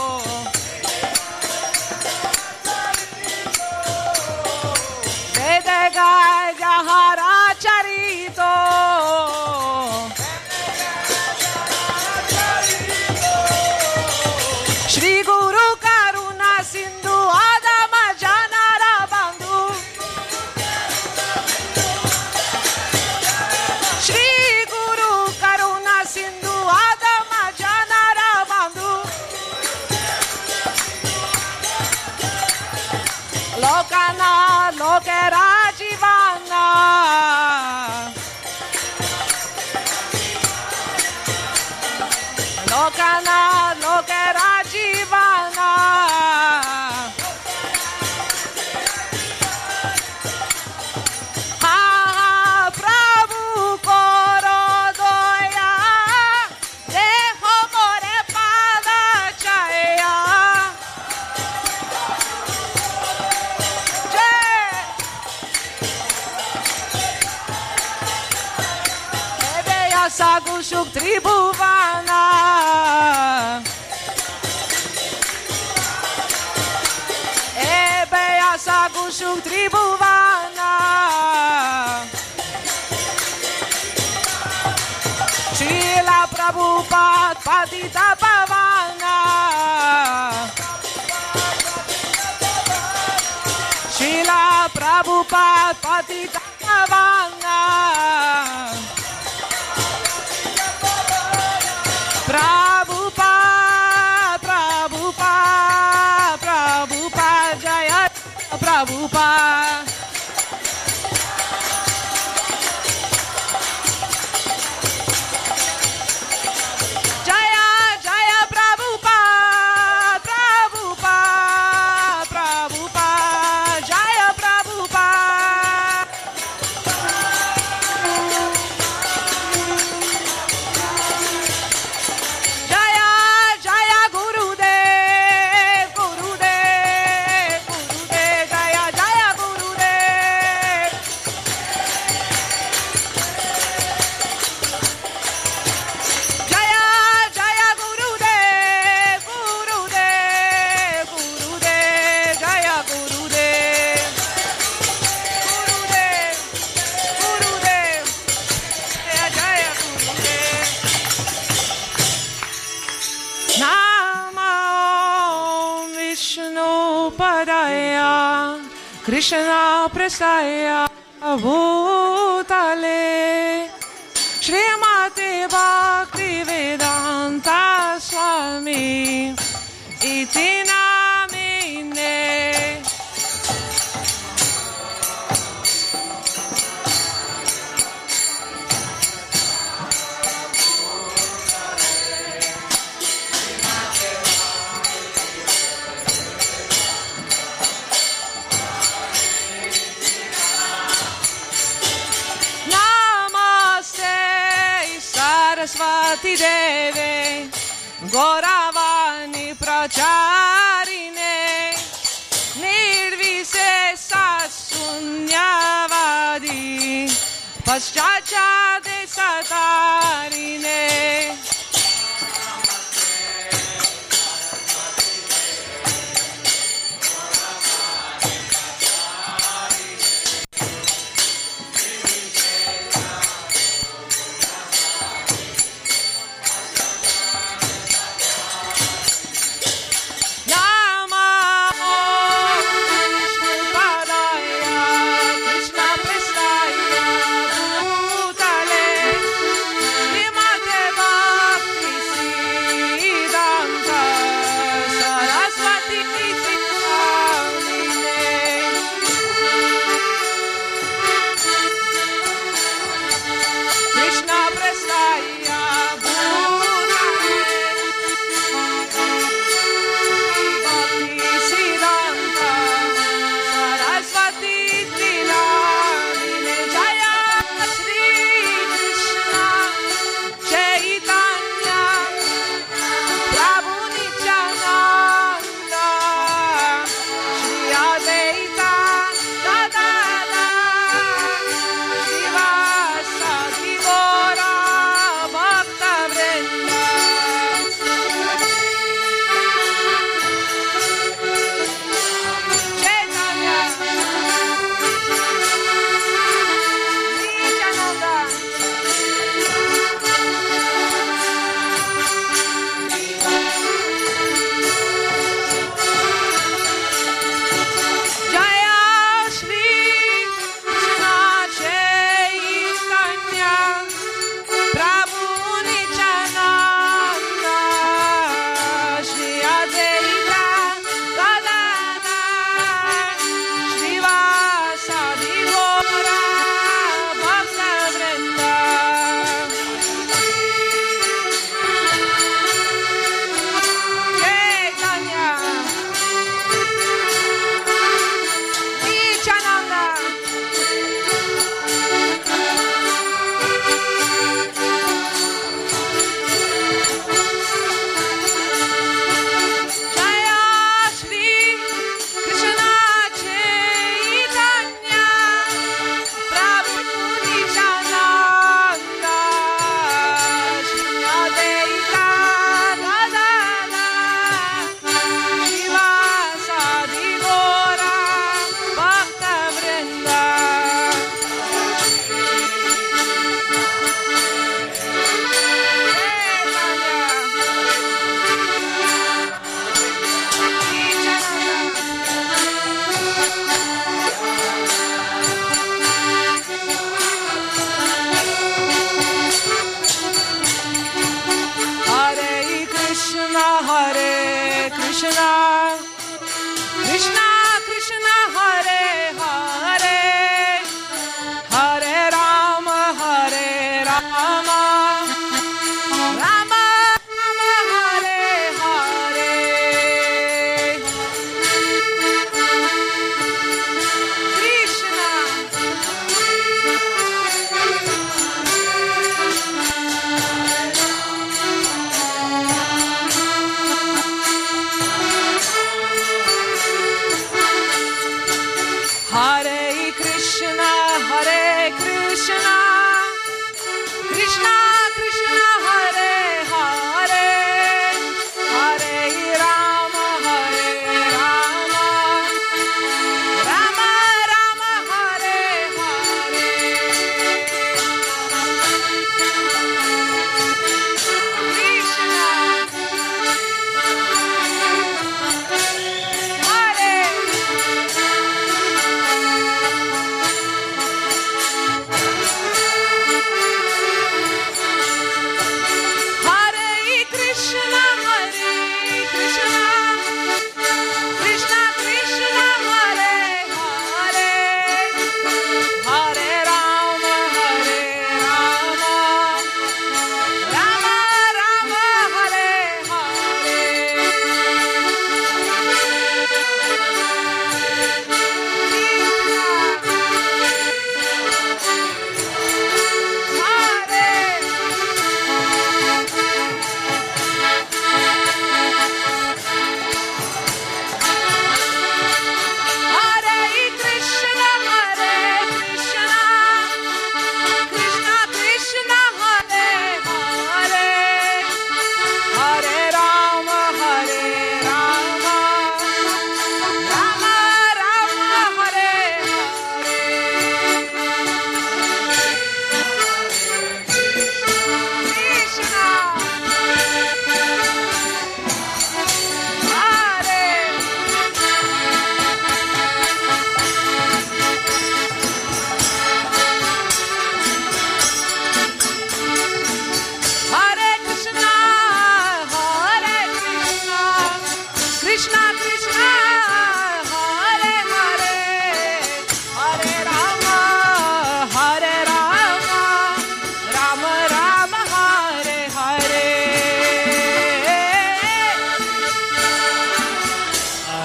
पवाङ्गीला प्रभुका पतिता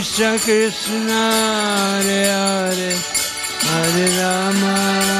Krishna Krishna Hare Hare Hare Rama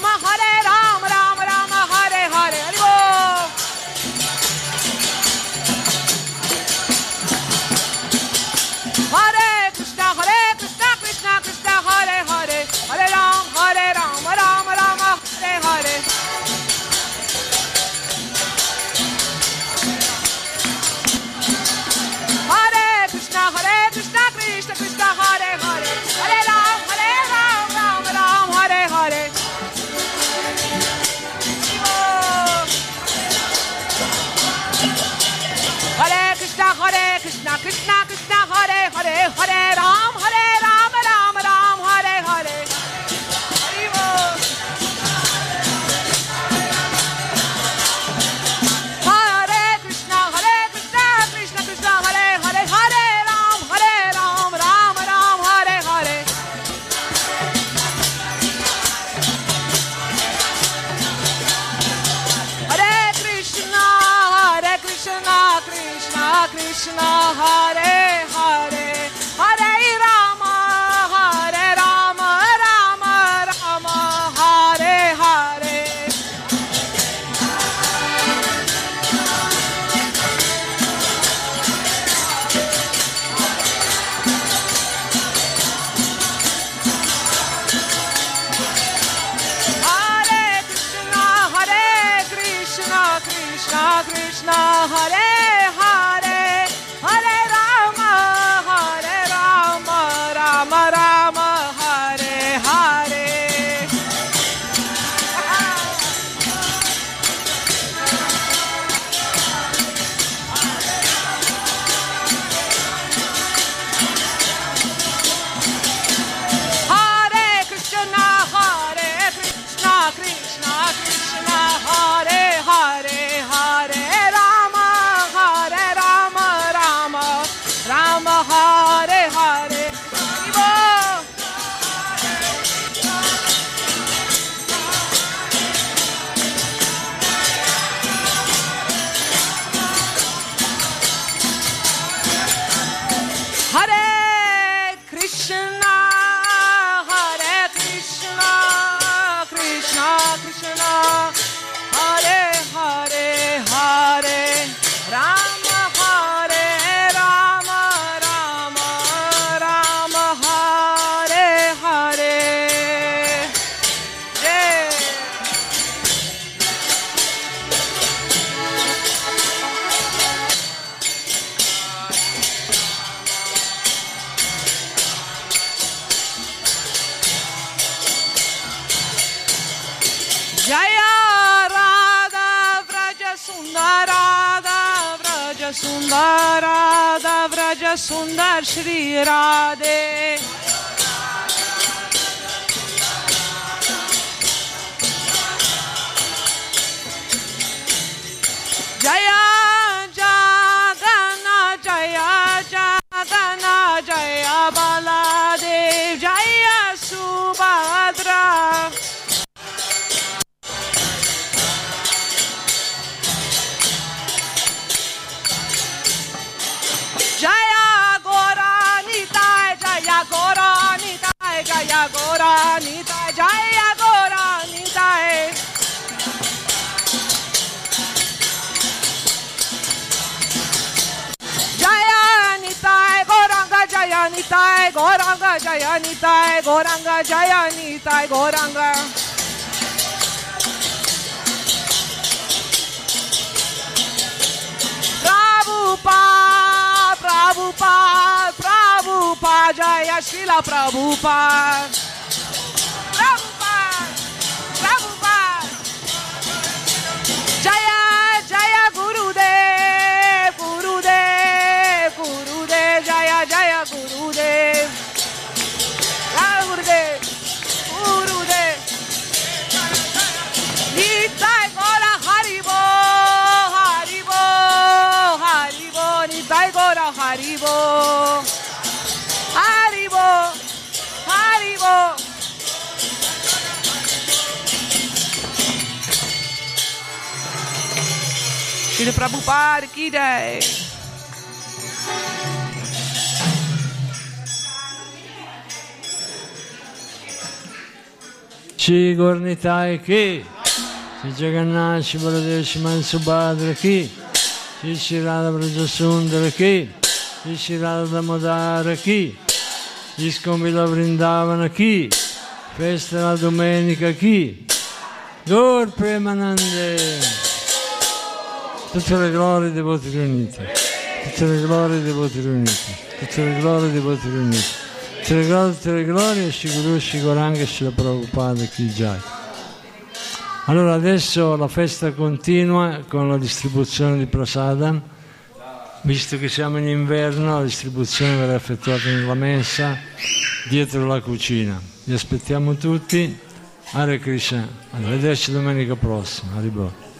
Nitai, Jaya Gora Nitai. Jaya Nitai, Goranga Jaya Nitai, Goranga Jaya Nitai, Goranga Jaya Nitai, Goranga. Prabhupada, Jaya Shila Shri Prabhupada ki jai. Shri Gornitai Ki, Shri Jagannath Shri Baladev Shiman Subhadra Ki, Shri Shri Radha Vrajasundara Ki, Shri Shri Radha Damodara Ki, Iskon Villa Vrindavana Ki, Festa la Domenica Ki, Gaur Premanande, tutte le glorie dei voti riuniti, tutte le glorie dei voti riuniti, tutte le glorie dei voti riuniti. Tutte le glorie, tutte le glorie, Shiguru, Shigoranga, Shila Prabhupada, Ki Jai. Allora adesso la festa continua con la distribuzione di prasadam. Visto che siamo in inverno, la distribuzione verrà effettuata nella mensa dietro la cucina. Vi aspettiamo tutti. Hare Krishna. Arrivederci domenica prossima. Arrivo.